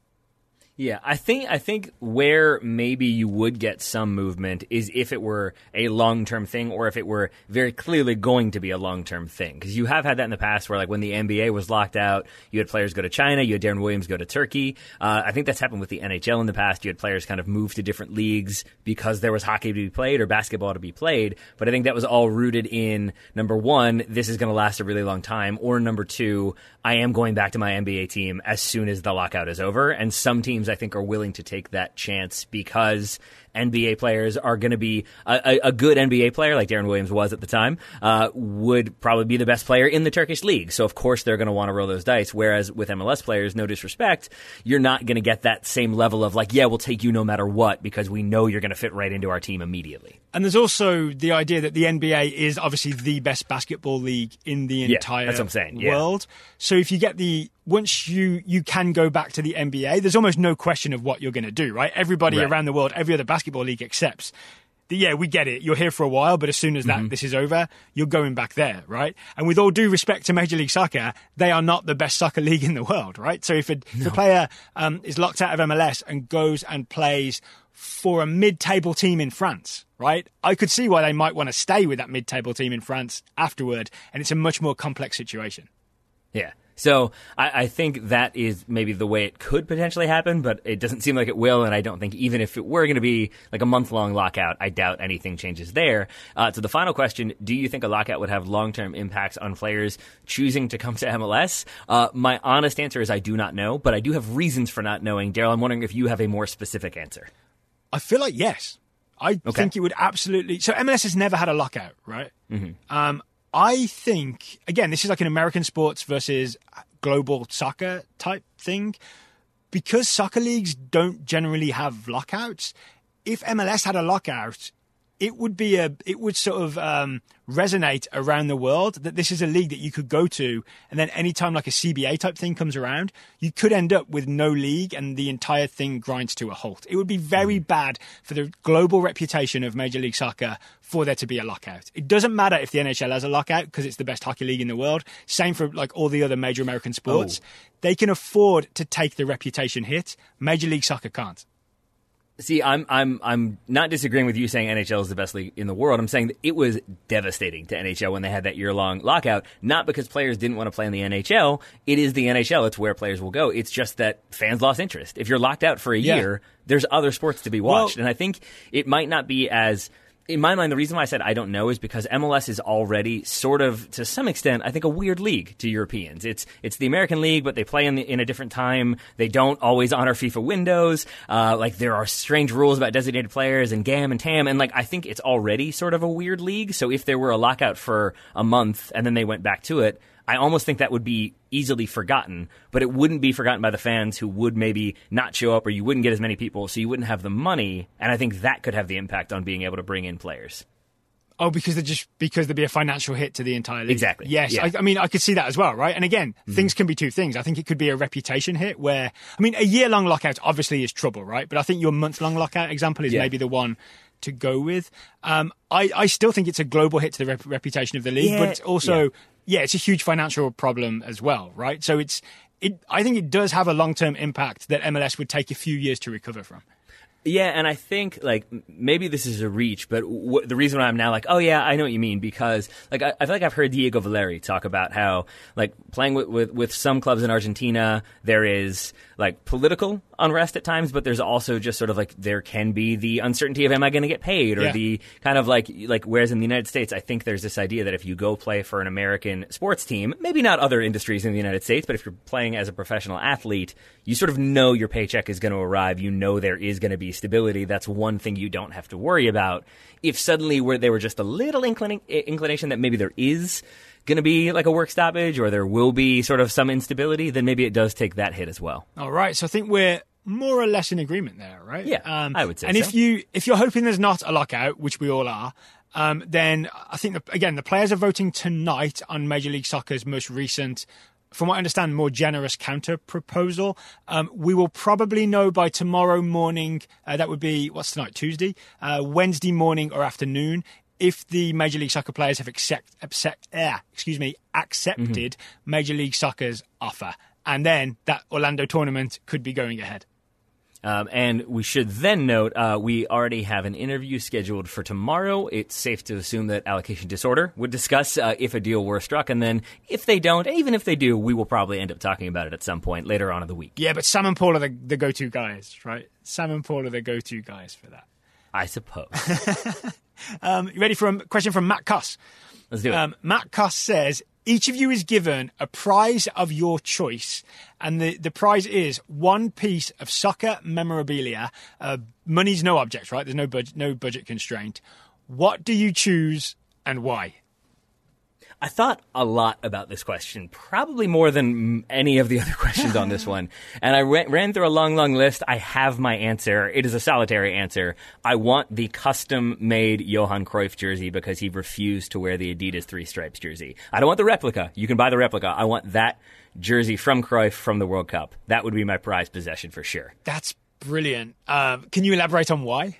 Yeah, I think I think where maybe you would get some movement is if it were a long term thing, or if it were very clearly going to be a long term thing. Because you have had that in the past, where like when the NBA was locked out, you had players go to China, you had Deron Williams go to Turkey. Uh, I think that's happened with the NHL in the past. You had players kind of move to different leagues because there was hockey to be played or basketball to be played. But I think that was all rooted in number one, this is going to last a really long time, or number two, I am going back to my NBA team as soon as the lockout is over. And some teams, I think, are willing to take that chance because NBA players are going to be a, a, good NBA player, like Deron Williams was at the time, uh, would probably be the best player in the Turkish league. So, of course, they're going to want to roll those dice. Whereas with MLS players, no disrespect, you're not going to get that same level of like, yeah, we'll take you no matter what because we know you're going to fit right into our team immediately. And there's also the idea that the NBA is obviously the best basketball league in the Yeah, entire that's what I'm saying, yeah. world. So if you get the once you you can go back to the NBA, there's almost no question of what you're going to do, right? Everybody Right. around the world, every other basketball league accepts. that, Yeah, we get it. You're here for a while, but as soon as that Mm-hmm. this is over, you're going back there, right? And with all due respect to Major League Soccer, they are not the best soccer (laughs) league in the world, right? So if a, if a player um, is locked out of MLS and goes and plays for a mid-table team in France, right? I could see why they might want to stay with that mid-table team in France afterward, and it's a much more complex situation. Yeah. So I, I think that is maybe the way it could potentially happen, but it doesn't seem like it will. And I don't think even if it were going to be like a month long lockout, I doubt anything changes there. Uh, so the final question: Do you think a lockout would have long term impacts on players choosing to come to MLS? Uh, my honest answer is I do not know, but I do have reasons for not knowing. Daryl, I'm wondering if you have a more specific answer. I feel like yes. I think it would absolutely. So MLS has never had a lockout, right? Um, I think again, this is like an American sports versus global soccer type thing, because soccer leagues don't generally have lockouts. If MLS had a lockout, it would be a it would sort of um, resonate around the world that this is a league that you could go to, and then anytime like a CBA type thing comes around, you could end up with no league and the entire thing grinds to a halt. It would be very bad for the global reputation of Major League Soccer for there to be a lockout. It doesn't matter if the NHL has a lockout because it's the best hockey league in the world. Same for like all the other major American sports. They can afford to take the reputation hit. Major League Soccer can't. See, I'm I'm I'm not disagreeing with you saying NHL is the best league in the world. I'm saying that it was devastating to NHL when they had that year long lockout. Not because players didn't want to play in the NHL. It is the NHL. It's where players will go. It's just that fans lost interest. If you're locked out for a Yeah. year, there's other sports to be watched, Well- and I think it might not be as. In my mind, the reason why I said I don't know is because MLS is already sort of, to some extent, I think a weird league to Europeans. It's it's the American league, but they play in the, in a different time. They don't always honor FIFA windows. Uh, like there are strange rules about designated players and GAM and TAM, and like I think it's already sort of a weird league. So if there were a lockout for a month and then they went back to it, I almost think that would be easily forgotten, but it wouldn't be forgotten by the fans who would maybe not show up or you wouldn't get as many people, so you wouldn't have the money. And I think that could have the impact on being able to bring in players. Oh, because they just because there'd be a financial hit to the entire league. Exactly. Yes, Yeah. I, I mean I could see that as well, right? And again, things can be two things. I think it could be a reputation hit where I mean a year long lockout obviously is trouble, right? But I think your month long lockout example is Yeah. maybe the one to go with. Um, I I still think it's a global hit to the rep- reputation of the league, Yeah, but it's also yeah. it's a huge financial problem as well, right? So it's it. I think it does have a long term impact that MLS would take a few years to recover from. Yeah, and I think like maybe this is a reach, but w- the reason why I'm now like, oh yeah, I know what you mean because like I, I feel like I've heard Diego Valeri talk about how like playing with, with with some clubs in Argentina, there is like political unrest at times, but there's also just sort of like there can be the uncertainty of am I going to get paid or Yeah. the kind of like like whereas in the United States, I think there's this idea that if you go play for an American sports team, maybe not other industries in the United States, but if you're playing as a professional athlete, you sort of know your paycheck is going to arrive. You know there is going to be stability. That's one thing you don't have to worry about. If suddenly where there were just a little inclin- inclination that maybe there is going to be like a work stoppage or there will be sort of some instability, then maybe it does take that hit as well. All right, so I think we're more or less in agreement there, right? Yeah, I would say And so. if you if you're hoping there's not a lockout, which we all are, um, then I think the, again the players are voting tonight on Major League Soccer's most recent. From what I understand, more generous counter proposal. Um, we will probably know by tomorrow morning. Uh, that would be what's tonight, Tuesday, uh, Wednesday morning or afternoon, if the Major League Soccer players have accept, accept uh, excuse me, accepted Major League Soccer's offer, and then that Orlando tournament could be going ahead. Um, and we should then note uh, we already have an interview scheduled for tomorrow. It's safe to assume that Allocation Disorder would discuss uh, if a deal were struck, and then if they don't, even if they do, we will probably end up talking about it at some point later on in the week. Yeah, but Sam and Paul are the, the go-to guys, right? Sam and Paul are the go-to guys for that. I suppose. (laughs) Um, you ready for a question from Matt Cuss? Let's do it. Um, Matt Cuss says each of you is given a prize of your choice, and the, the prize is one piece of soccer memorabilia. Uh, money's no object, right? There's no budget, no budget constraint. What do you choose and why? I thought a lot about this question, probably more than any of the other (laughs) questions on this (laughs) one. And I ran, ran through a long, long list. I have my answer. It is a solitary answer. I want the custom made Johan Cruyff jersey because he refused to wear the Adidas three stripes jersey. I don't want the replica. You can buy the replica. I want that jersey from Cruyff from the World Cup. That would be my prized possession for sure. That's brilliant. Um, can you elaborate on why?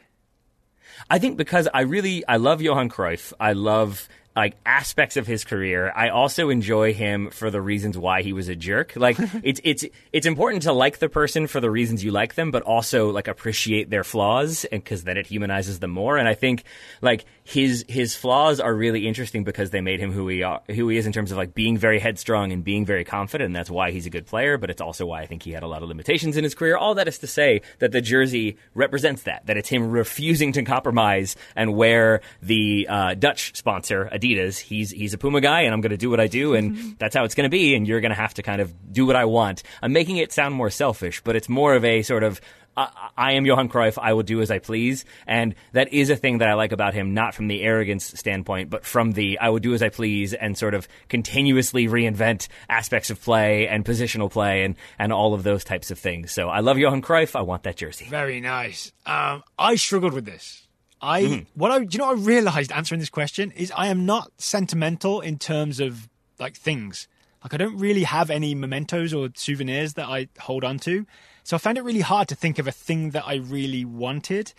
I think because I really I love Johan Cruyff. I love like aspects of his career. I also enjoy him for the reasons why he was a jerk. Like (laughs) it's it's it's important to like the person for the reasons you like them, but also like appreciate their flaws, and because then it humanizes them more. And I think like his his flaws are really interesting because they made him who he are, who he is in terms of like being very headstrong and being very confident. And that's why he's a good player. But it's also why I think he had a lot of limitations in his career. All that is to say that the jersey represents that. That it's him refusing to compromise and wear the uh, Dutch sponsor Adidas. He's he's a Puma guy, and I'm going to do what I do, and that's how it's going to be. And you're going to have to kind of do what I want. I'm making it sound more selfish, but it's more of a sort of I, I am Johan Cruyff. I will do as I please, and that is a thing that I like about him. Not from the arrogance standpoint, but from the I will do as I please, and sort of continuously reinvent aspects of play and positional play, and and all of those types of things. So I love Johan Cruyff. I want that jersey. Very nice. Um, I struggled with this. I what I do you know what I realized answering this question is I am not sentimental in terms of like things. Like I don't really have any mementos or souvenirs that I hold on to. So I found it really hard to think of a thing that I really wanted.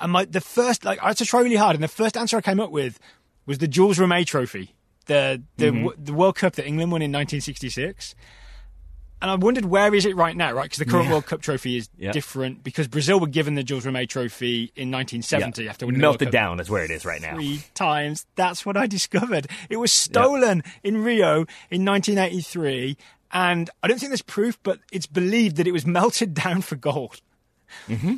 And my the first like I had to try really hard, and the first answer I came up with was the Jules Rimet Trophy, the the mm-hmm. the World Cup that England won in 1966. And I wondered where is it right now, right? Because the current Yeah. World Cup trophy is Yeah. different because Brazil were given the Jules Rimet Trophy in 1970 after winning the melted down is where it is right now. three times. That's what I discovered. It was stolen in Rio in 1983, and I don't think there's proof, but it's believed that it was (laughs) melted down for gold. Mm-hmm.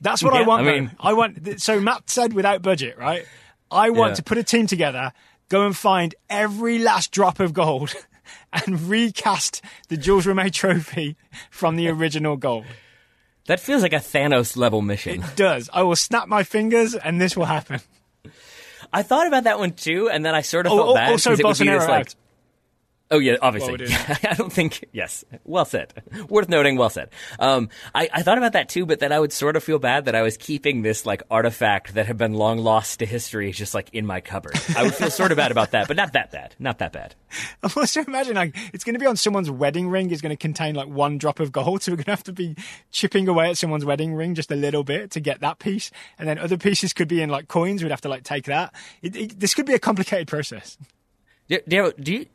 That's what I want. I mean- I want. So Matt said without budget, right? I want Yeah. to put a team together, go and find every last drop of gold, (laughs) and recast the Jules Rimet Trophy from the original gold. That feels like a Thanos level mission. It does. I will snap my fingers, and this will happen. I thought about that one too, and then I sort of Oh, felt oh, bad. also 'cause it would Bolsonaro like. Oh yeah, obviously. (laughs) I don't think. Yes, well said. Worth noting. Well said. Um, I, I thought about that too, but then I would sort of feel bad that I was keeping this like artifact that had been long lost to history just like in my cupboard. I would feel sort of bad about that, but not that bad. Not that bad. (laughs) I'm also imagining like it's going to be on someone's wedding ring. It's going to contain like one drop of gold, (laughs) so we're going to have to be chipping away at someone's wedding ring just a little bit to get that piece, and then other pieces could be in like coins. We'd have to like take that. It, it, this could be a complicated process. Do, do, you- do you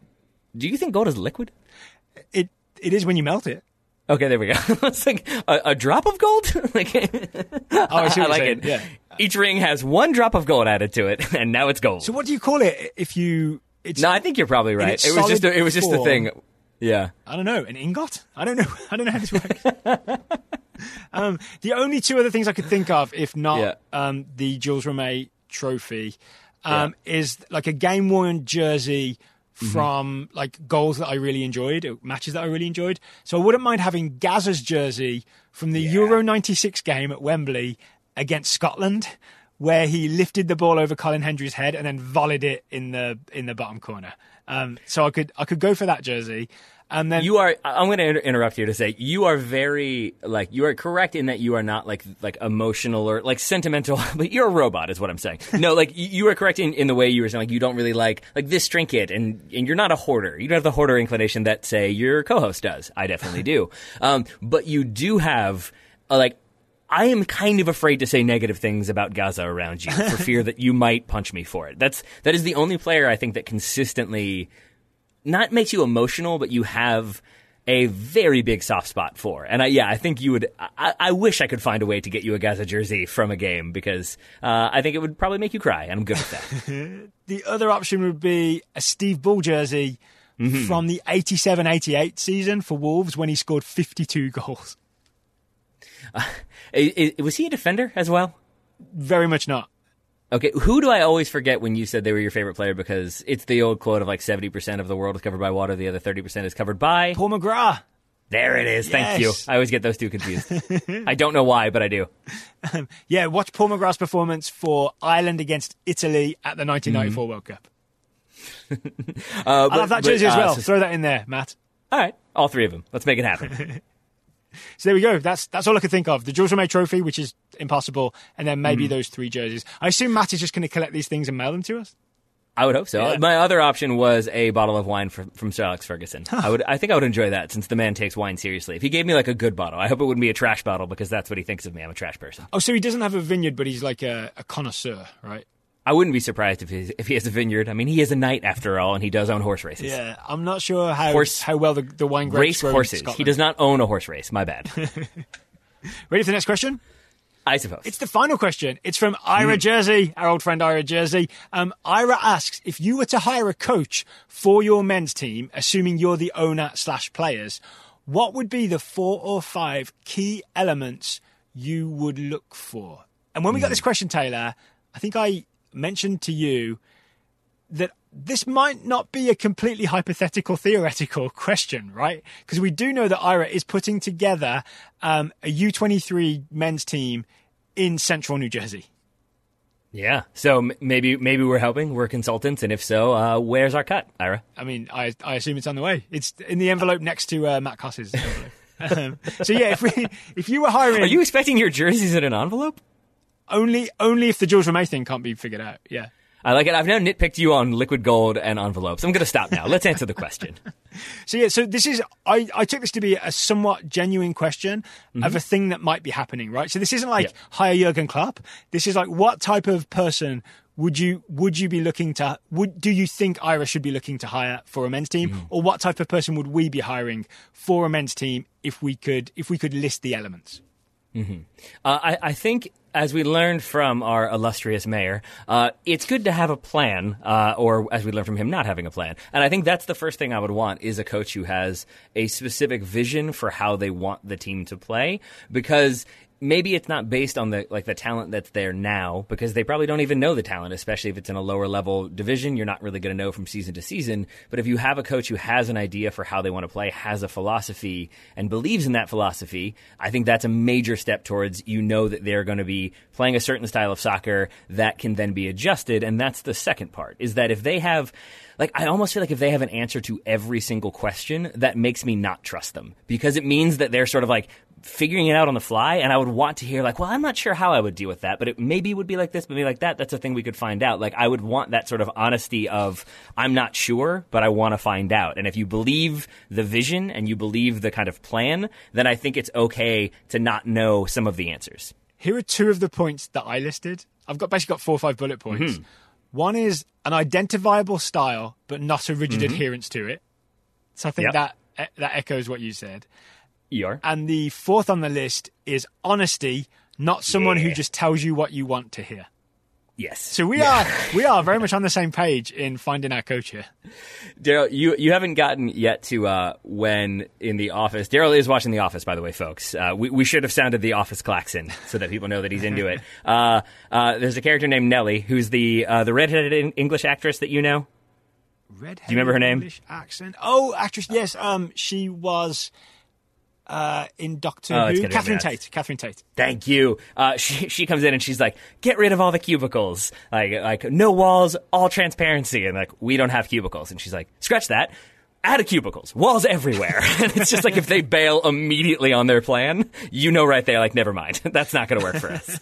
do you think gold is liquid? It it is when you melt it. Okay, there we go. (laughs) it's like a, a drop of gold. (laughs) like, Oh, I see what (laughs) you're like saying. it. Yeah. Each ring has one drop of gold added to it, and now it's gold. So what do you call it if you? It's no, I think you're probably right. It was just a, it was just a thing. Yeah. I don't know, an ingot? I don't know. I don't know how this works. um, the only two other things I could think of, if not Yeah. um, the Jules Rimet trophy, um, is like a game worn jersey Mm-hmm. from like goals that I really enjoyed, matches that I really enjoyed. So I wouldn't mind having Gazza's jersey from the Euro 96 game at Wembley against Scotland. Where he lifted the ball over Colin Hendry's head and then volleyed it in the in the bottom corner. Um, so I could I could go for that jersey, and then You are. I'm going to inter- interrupt you to say you are very like you are correct in that you are not like like emotional or like sentimental. (laughs) But you're a robot, is what I'm saying. No, like you are correct in, in the way you were saying. Like you don't really like like this trinket, and and you're not a hoarder. You don't have the hoarder inclination that say your co-host does. I definitely do. (laughs) Um, but you do have uh, like. I am kind of afraid to say negative things about Gazza around you for fear (laughs) that you might punch me for it. That's that is the only player I think that consistently not makes you emotional, but you have a very big soft spot for. And I, yeah, I think you would. I, I wish I could find a way to get you a Gazza jersey from a game because uh, I think it would probably make you cry, and I'm good with that. (laughs) The other option would be a Steve Bull jersey Mm-hmm. from the 87 88 season for Wolves when he scored 52 (laughs) goals. I- was he a defender as well? Very much not. Okay, who do I always forget when you said they were your favorite player? Because it's the old quote of like 70% of the world is covered by water, the other 30% is covered by. Paul McGrath. There it is. Thank you. I always get those two confused. (laughs) I don't know why, but I do. Yeah, watch Paul McGrath's performance for Ireland against Italy at the 1994 Mm-hmm. World Cup. (laughs) Uh, I love that jersey as uh, well. so- Throw that in there, Matt. all right, all three of them. Let's make it happen. (laughs) (laughs) So there we go. That's that's all I could think of. The Jules Rimet Trophy, which is impossible, and then maybe hmm. those three jerseys. I assume Matt is just going to collect these things and mail them to us. I would hope so. Yeah. My other option was a bottle of wine from, from Sir Alex Ferguson. I would, I think I would enjoy that since the man takes wine seriously. If he gave me like a good bottle, I hope it wouldn't be a trash bottle because that's what he thinks of me. I'm a trash person. Oh, so he doesn't have a vineyard, but he's like a, a connoisseur, right? I wouldn't be surprised if he, if he has a vineyard. I mean, he is a knight after all, and he does own horse races. Yeah, I'm not sure how Horse- how well the, the wine grapes Race grow horses. He does not own a horse race. My bad. (laughs) Ready for the next question? I suppose. It's the final question. It's from Ira Jersey, our old friend Ira Jersey. Um, Ira asks if you were to hire a coach for your men's team, assuming you're the owner slash players, what would be the four or five key elements you would look for? And when we got this question, Taylor, I think I mentioned to you that this might not be a completely hypothetical, theoretical (laughs) question, right? Because we do know that Ira is putting together um, a U23 men's team in central New Jersey. yeah. So m- maybe maybe we're helping. We're consultants, and if so, uh, where's our cut, Ira? I mean, I, I assume it's on the way. It's in the envelope next to uh, Matt envelope. (laughs) um, so yeah, if we if you were hiring, Are you expecting your jerseys in an envelope? Only only if the Jules Rimet thing can't be figured out? Yeah. I like it. I've now nitpicked you on liquid gold and envelopes. I'm going to stop now. Let's answer the question. (laughs) So yeah, so this is I, I took this to be a somewhat genuine question of mm-hmm. a thing that might be happening, right? So this isn't like Yeah. hire Jurgen Klopp. This is like what type of person would you would you be looking to would do you think Ira should be looking to hire for a men's team, mm-hmm. or what type of person would we be hiring for a men's team if we could if we could list the elements? Mm-hmm. Uh, I, I think, as we learned from our illustrious mayor, uh, it's good to have a plan, uh, or as we learned from him, not having a plan. And I think that's the first thing I would want is a coach who has a specific vision for how they want the team to play, because maybe it's not based on the like the talent that's there now because they probably don't even know the talent especially if it's in a lower level division. You're not really going to know from season to season. But if you have a coach who has an idea for how they want to play has a philosophy and believes in that philosophy i think that's a major step towards you know that they're going to be playing a certain style of soccer that can then be adjusted. And that's the second part is that if they have like I almost feel like if they have an answer to every single question, that makes me not trust them. Because it means that they're sort of like figuring it out on the fly. And I would want to hear like, well, I'm not sure how I would deal with that, but it maybe would be like this, maybe like that. That's a thing we could find out. Like I would want that sort of honesty of I'm not sure, but I want to find out. And if you believe the vision and you believe the kind of plan, then I think it's okay to not know some of the answers. Here are two of the points that I listed. I've got basically got four or five bullet points. Mm-hmm. One is an identifiable style, but not a rigid mm-hmm. adherence to it. So I think Yep. that eh, that echoes what you said. Eeyore. And the fourth on the list is honesty, not someone who just tells you what you want to hear. Yes. So we are we are very much (laughs) on the same page in finding our coach here. Daryl, you you haven't gotten yet to uh, when in the office. Daryl is watching The Office, by the way, folks. Uh, we we should have sounded the Office klaxon (laughs) so that people know that he's into it. (laughs) Uh, uh, there's a character named Nellie who's the uh, the redheaded en- English actress that you know. Red. Do you remember her name? English accent. Oh, actress. Yes. Um, she was uh, in Doctor Oh, Who. Catherine. Tate. Catherine Tate. Thank you. Uh, (laughs) she she comes in and she's like, "Get rid of all the cubicles. Like like no walls, all transparency." And like we don't have cubicles. And she's like, "Scratch that." Add a cubicles, walls everywhere. (laughs) and it's just like if they bail immediately on their plan, you know right there, like never mind, (laughs) that's not going to work for us.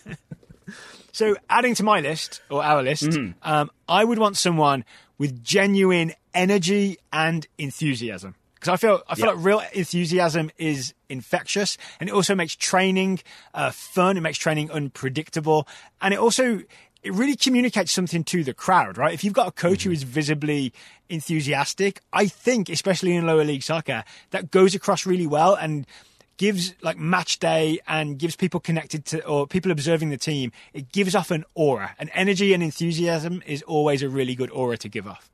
So, adding to my list or our list, Mm-hmm. um, I would want someone with genuine energy and enthusiasm because I feel I feel Yeah. like real enthusiasm is infectious, and it also makes training uh, fun. It makes training unpredictable, and it also it really communicates something to the crowd, right? If you've got a coach who is visibly enthusiastic, I think, especially in lower league soccer, that goes across really well and gives like match day and gives people connected to or people observing the team it gives off an aura an energy and enthusiasm is always a really good aura to give off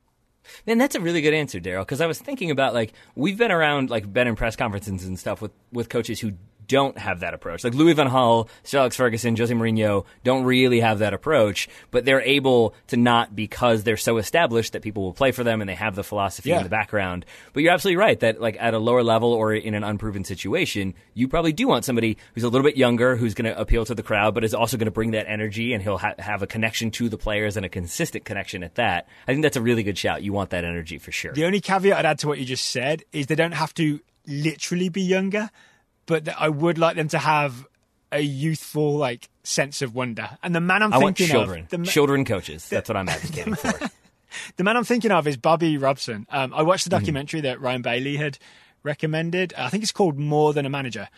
Man, that's a really good answer, Daryl. Because I was thinking about like we've been around, like been in press conferences and stuff with with coaches who don't have that approach. Like Louis Van Gaal, Sir Alex Ferguson, Jose Mourinho don't really have that approach, but they're able to not because they're so established that people will play for them and they have the philosophy Yeah. in the background. But you're absolutely right that like at a lower level or in an unproven situation, you probably do want somebody who's a little bit younger, who's going to appeal to the crowd, but is also going to bring that energy and he'll ha- have a connection to the players and a consistent connection at that. I think that's a really good shout. You want that energy for sure. the only caveat i'd add to what you just said is they don't have to literally be younger but that i would like them to have a youthful like sense of wonder. And the man i'm I thinking children, of the, ma- children coaches. That's what I'm advocating for. (laughs) the man i'm thinking of is bobby robson. Um, i watched the Mm-hmm. documentary that ryan bailey had recommended. I think it's called more than a manager.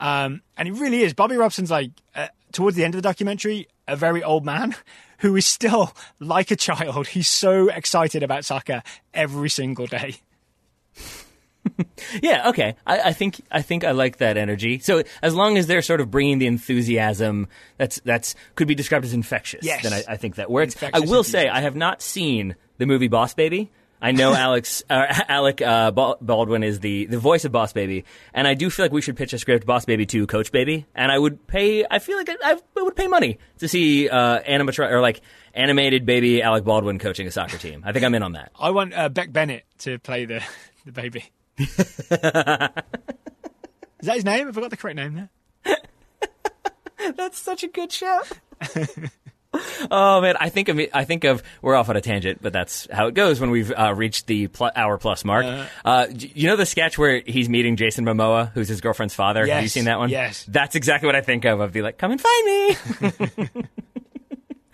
Um, and it really is. Bobby robson's like uh, towards the end of the documentary a very old man (laughs) who is still like a child. He's so excited about soccer every single day (laughs) Yeah, okay. I, I think I think I like that energy. So as long as they're sort of bringing the enthusiasm, that's that's could be described as infectious. Yes. Then I, I think that works. I Infectious will say. I have not seen the movie Boss Baby. I know (laughs) Alex uh, Alec uh, Baldwin is the the voice of Boss Baby, and I do feel like we should pitch a script Boss Baby to Coach Baby, and I would pay. I feel like I, I would pay money to see uh, animatron or like animated baby Alec Baldwin coaching a soccer team. I think I'm in on that. i want uh, beck bennett to play the, (laughs) the baby is that his name have i got the correct name there (laughs) That's such a good show. (laughs) oh man, I think of I think of we're off on a tangent, but that's how it goes when we've uh, reached the pl- hour plus mark. Uh, d- you know the sketch where he's meeting Jason Momoa, who's his girlfriend's father. Have you seen that one? yes. That's exactly what I think of. I'd be like, come and find me. (laughs)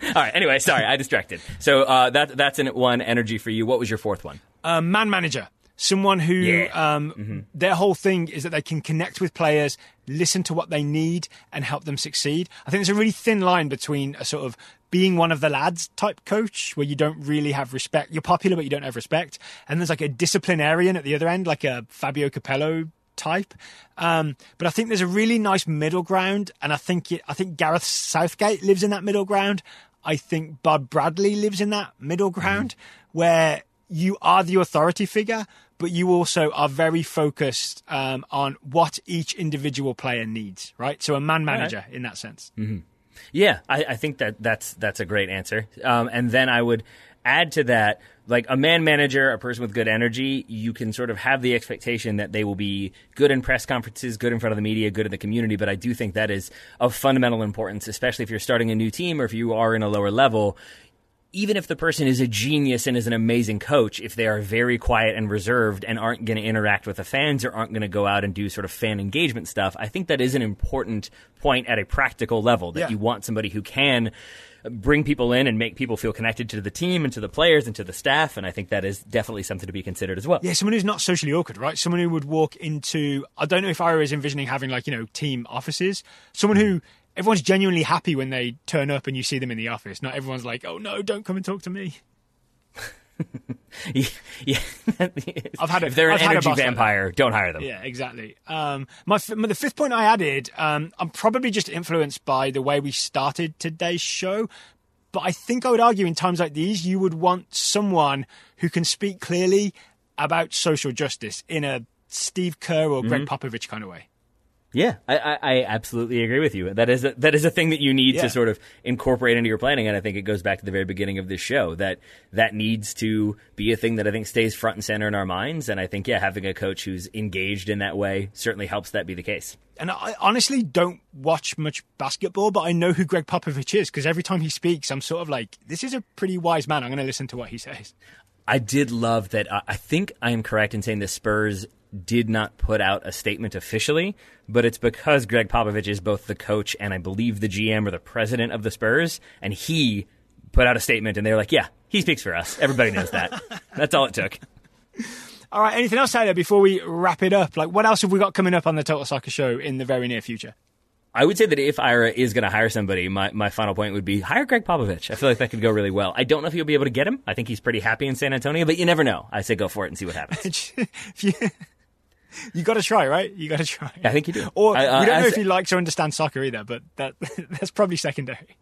All right. Anyway, sorry, I distracted. So uh, that that's an one energy for you. What was your fourth one? a man manager, someone who Yeah. um, their whole thing is that they can connect with players, listen to what they need, and help them succeed. I think there's a really thin line between a sort of being one of the lads type coach where you don't really have respect. You're popular, but you don't have respect. And there's like a disciplinarian at the other end, like a Fabio Capello type. Um, but I think there's a really nice middle ground, and I think it, I think Gareth Southgate lives in that middle ground. I think Bud Bradley lives in that middle ground where you are the authority figure, but you also are very focused um, on what each individual player needs, right? So a man manager in that sense. Yeah, I, I think that that's that's a great answer. Um, and then I would add to that, like a man manager, a person with good energy, you can sort of have the expectation that they will be good in press conferences, good in front of the media, good in the community. But I do think that is of fundamental importance, especially if you're starting a new team or if you are in a lower level. Even if the person is a genius and is an amazing coach, if they are very quiet and reserved and aren't going to interact with the fans or aren't going to go out and do sort of fan engagement stuff, I think that is an important point at a practical level that Yeah. you want somebody who can bring people in and make people feel connected to the team and to the players and to the staff. And I think that is definitely something to be considered as well. Yeah, someone who's not socially awkward, right? Someone who would walk into, I don't know if I was envisioning having like, you know, team offices. Someone hmm. who everyone's genuinely happy when they turn up and you see them in the office. Not everyone's like, oh no, don't come and talk to me. (laughs) yeah, I've had a- if they're I've an energy boss like vampire, don't hire them. Yeah, exactly. Um, my, my the fifth point I added, um, I'm probably just influenced by the way we started today's show. But I think I would argue in times like these, you would want someone who can speak clearly about social justice in a Steve Kerr or Gregg Popovich kind of way. Yeah, I, I, I absolutely agree with you. That is a, that is a thing that you need Yeah. to sort of incorporate into your planning, and I think it goes back to the very beginning of this show that that needs to be a thing that I think stays front and center in our minds. And I think yeah, having a coach who's engaged in that way certainly helps that be the case. And I honestly don't watch much basketball, but I know who Gregg Popovich is because every time he speaks, I'm sort of like, this is a pretty wise man. I'm going to listen to what he says. I did love that. I think I am correct in saying the Spurs did not put out a statement officially, but it's because Gregg Popovich is both the coach and I believe the GM or the president of the Spurs, and he put out a statement, and they were like, "Yeah, he speaks for us. Everybody knows that." (laughs) That's all it took. All right, anything else, Taylor, before we wrap it up? Like, what else have we got coming up on the Total Soccer Show in the very near future? I would say that if Ira is going to hire somebody, my, my final point would be hire Gregg Popovich. I feel like that could go really well. I don't know if you'll be able to get him. I think he's pretty happy in San Antonio, but you never know. I say go for it and see what happens. (laughs) If you, (laughs) you got to try, right? You got to try. I think you do. Or I- I- we don't know if he likes or understands soccer either, but that (laughs) that's probably secondary.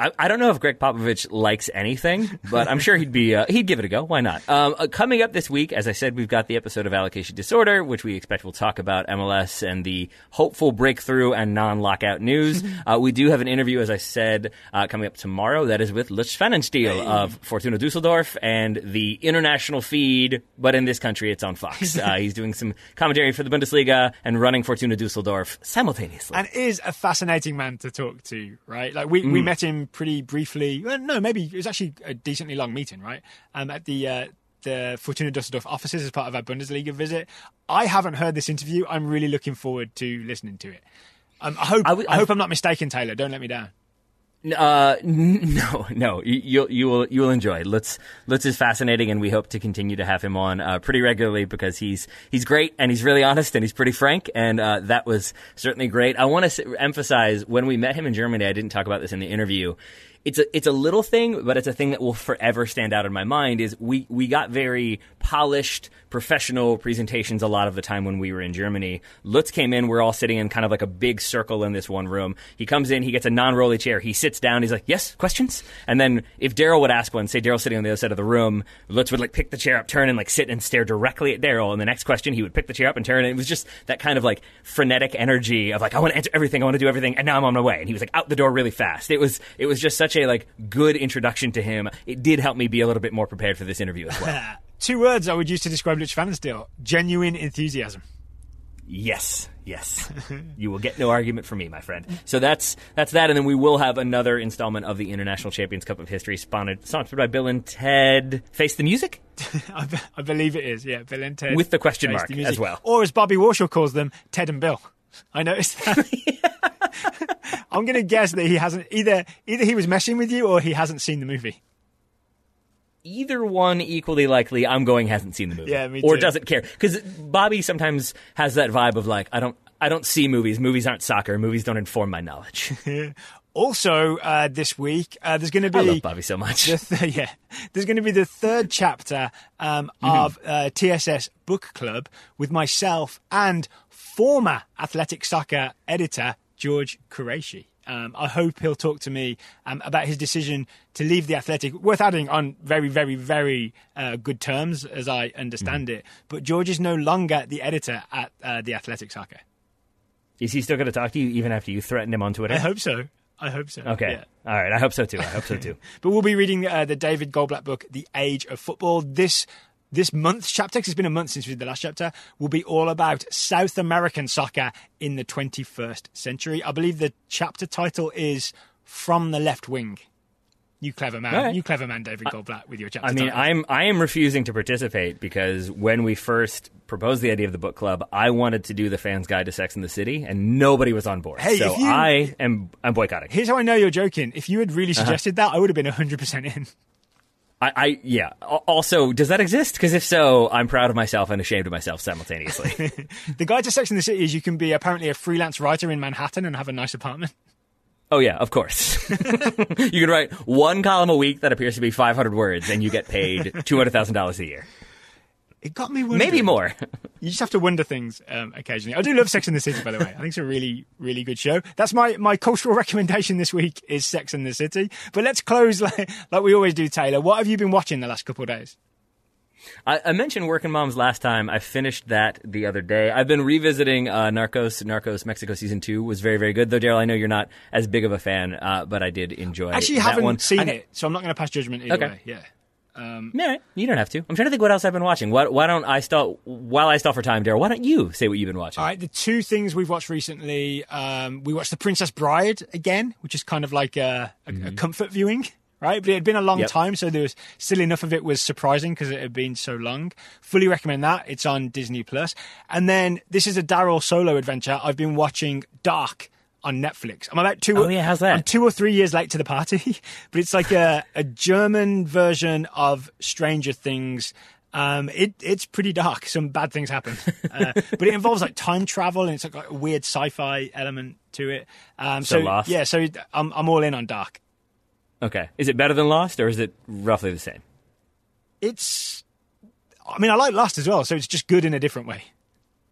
I, I don't know if Gregg Popovich likes anything, but I'm sure he'd be uh, he'd give it a go. Why not? Um, uh, coming up this week, as I said, we've got the episode of Allocation Disorder, which we expect we'll talk about MLS and the hopeful breakthrough and non-lockout news. (laughs) uh, we do have an interview, as I said, uh, coming up tomorrow. That is with Lutz Pfannenstiel of Fortuna Dusseldorf and the international feed, but in this country, it's on Fox. (laughs) Uh, he's doing some commentary for the Bundesliga and running Fortuna Dusseldorf simultaneously. And is a fascinating man to talk to, right? Like we, Mm. we met him pretty briefly. Well, no, maybe it was actually a decently long meeting, right? Um, at the uh, the Fortuna Dusseldorf offices as part of our Bundesliga visit. I haven't heard this interview. I'm really looking forward to listening to it. Um, I hope I I, hope I'm not mistaken, Taylor. Don't let me down. Uh, (laughs) no, no. You, you'll you will you will enjoy. Lutz Lutz is fascinating, and we hope to continue to have him on uh, pretty regularly because he's he's great and he's really honest and he's pretty frank, and uh, that was certainly great. I want to s- emphasize when we met him in Germany. I didn't talk about this in the interview. It's a it's a little thing, but it's a thing that will forever stand out in my mind. Is we we got very polished, professional presentations a lot of the time when we were in Germany. Lutz came in. We're all sitting in kind of like a big circle in this one room. He comes in. He gets a non-rolly chair. He sits down. He's like, "Yes, questions." And then if Daryl would ask one, say Daryl's sitting on the other side of the room, Lutz would like pick the chair up, turn, and like sit and stare directly at Daryl. And the next question, he would pick the chair up and turn. And it was just that kind of like frenetic energy of like, "I want to answer everything. I want to do everything." And now I'm on my way. And he was like out the door really fast. It was it was just such a like good introduction to him. It did help me be a little bit more prepared for this interview as well. (laughs) Two words I would use to describe Lutz Pfannenstiel: genuine enthusiasm. Yes, yes. you will get no argument from me, my friend. So that's that's that, and then we will have another installment of the International Champions Cup of History, sponsored, sponsored by Bill and Ted. Face the music. (laughs) I, be- I believe it is. Yeah, Bill and Ted With the question Face mark the as well. or as Bobby Warshaw calls them, Ted and Bill. I noticed that. (laughs) I'm going to guess that he hasn't either. Either he was messing with you, or he hasn't seen the movie. Either one equally likely. I'm going hasn't seen the movie, Yeah, me or doesn't care because Bobby sometimes has that vibe of like I don't I don't see movies. Movies aren't soccer. Movies don't inform my knowledge. (laughs) Also, uh, this week uh, there's going to be I love Bobby so much. the th- (laughs) yeah, there's going to be the third chapter um, Mm-hmm. of uh, TSS Book Club with myself and former athletic soccer editor George Quraishi. Um, I hope he'll talk to me um, about his decision to leave the Athletic. Worth adding on very, very, very uh, good terms, as I understand Mm-hmm. it. But George is no longer the editor at uh, the Athletic Soccer. Is he still going to talk to you even after you threatened him on Twitter? I hope so. I hope so. okay, Yeah. all right. I hope so too. I hope so too. (laughs) But we'll be reading uh, the David Goldblatt book, The Age of Football. This this month's chapter, 'cause it's been a month since we did the last chapter, will be all about South American soccer in the 21st century. I believe the chapter title is From the Left Wing. You clever man. Right. You clever man, David Goldblatt, with your chapter I mean, title. I'm I am refusing to participate because when we first proposed the idea of the book club, I wanted to do the fans' guide to Sex in the City, and nobody was on board. Hey, so you- I am I'm boycotting. Here's how I know you're joking. If you had really Uh-huh. suggested that, I would have been 100% in. I, I yeah. Also, does that exist? Because if so, I'm proud of myself and ashamed of myself simultaneously. (laughs) The guide to Sex in the City is you can be apparently a freelance writer in Manhattan and have a nice apartment. Oh yeah, of course. (laughs) you can write one column a week that appears to be 500 words, and you get paid (laughs) $200,000 a year. It got me wondering. Maybe more. You just have to wonder things um, occasionally. I do love Sex in the City, by the way. I think it's a really, really good show. That's my, my cultural (laughs) recommendation this week is Sex in the City. But let's close (laughs) like, like we always do, Taylor. What have you been watching the last couple of days? I, I, mentioned Working Moms last time. I finished that the other day. I've been revisiting uh, Narcos. Narcos Mexico season two was very, very good. Though, Daryl, I know you're not as big of a fan, uh, but I did enjoy. Actually, haven't one. seen I, it, so I'm not going to pass judgment either Okay. way. Yeah. Um, No, you don't have to. I'm trying to think what else I've been watching. Why, why don't I stall while I stall for time, Daryl? Why don't you say what you've been watching? all right, the two things we've watched recently, um, we watched The Princess Bride again, which is kind of like a, a, a comfort viewing, right? But it had been a long Yep. time, so there was still enough of it was surprising because it had been so long. Fully recommend that. It's on Disney Plus. And then this is a Daryl solo adventure. I've been watching Dark on Netflix. I'm about two. Oh, yeah, how's that? I'm two or three years late to the party, (laughs) but it's like a, a German version of Stranger Things. Um, it it's pretty dark. Some bad things happen, (laughs) uh, but it involves like time travel and it's like a weird sci-fi element to it. Um, So so Lost? yeah, so I'm I'm all in on dark. Okay. Is it better than Lost, or is it roughly the same? It's, I mean, I like Lost as well, so it's just good in a different way.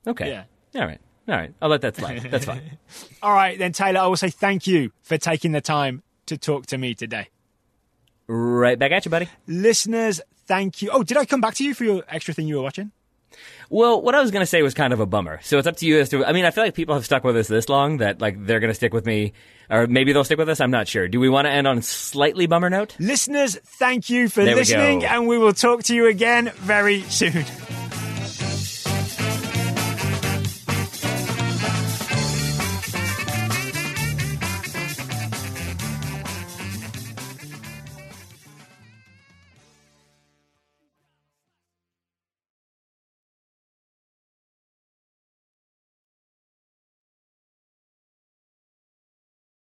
Okay. Yeah. All right. All right. I'll let that slide. That's fine. (laughs) All right, then Taylor, I will say thank you for taking the time to talk to me today. right back at you, buddy. Listeners, thank you. Oh, did I come back to you for your extra thing you were watching? Well, what I was going to say was kind of a bummer. So it's up to you as to. I mean, I feel like people have stuck with us this long that like they're going to stick with me, or maybe they'll stick with us. I'm not sure. Do we want to end on a slightly bummer note? Listeners, thank you for There listening, go. and we will talk to you again very soon.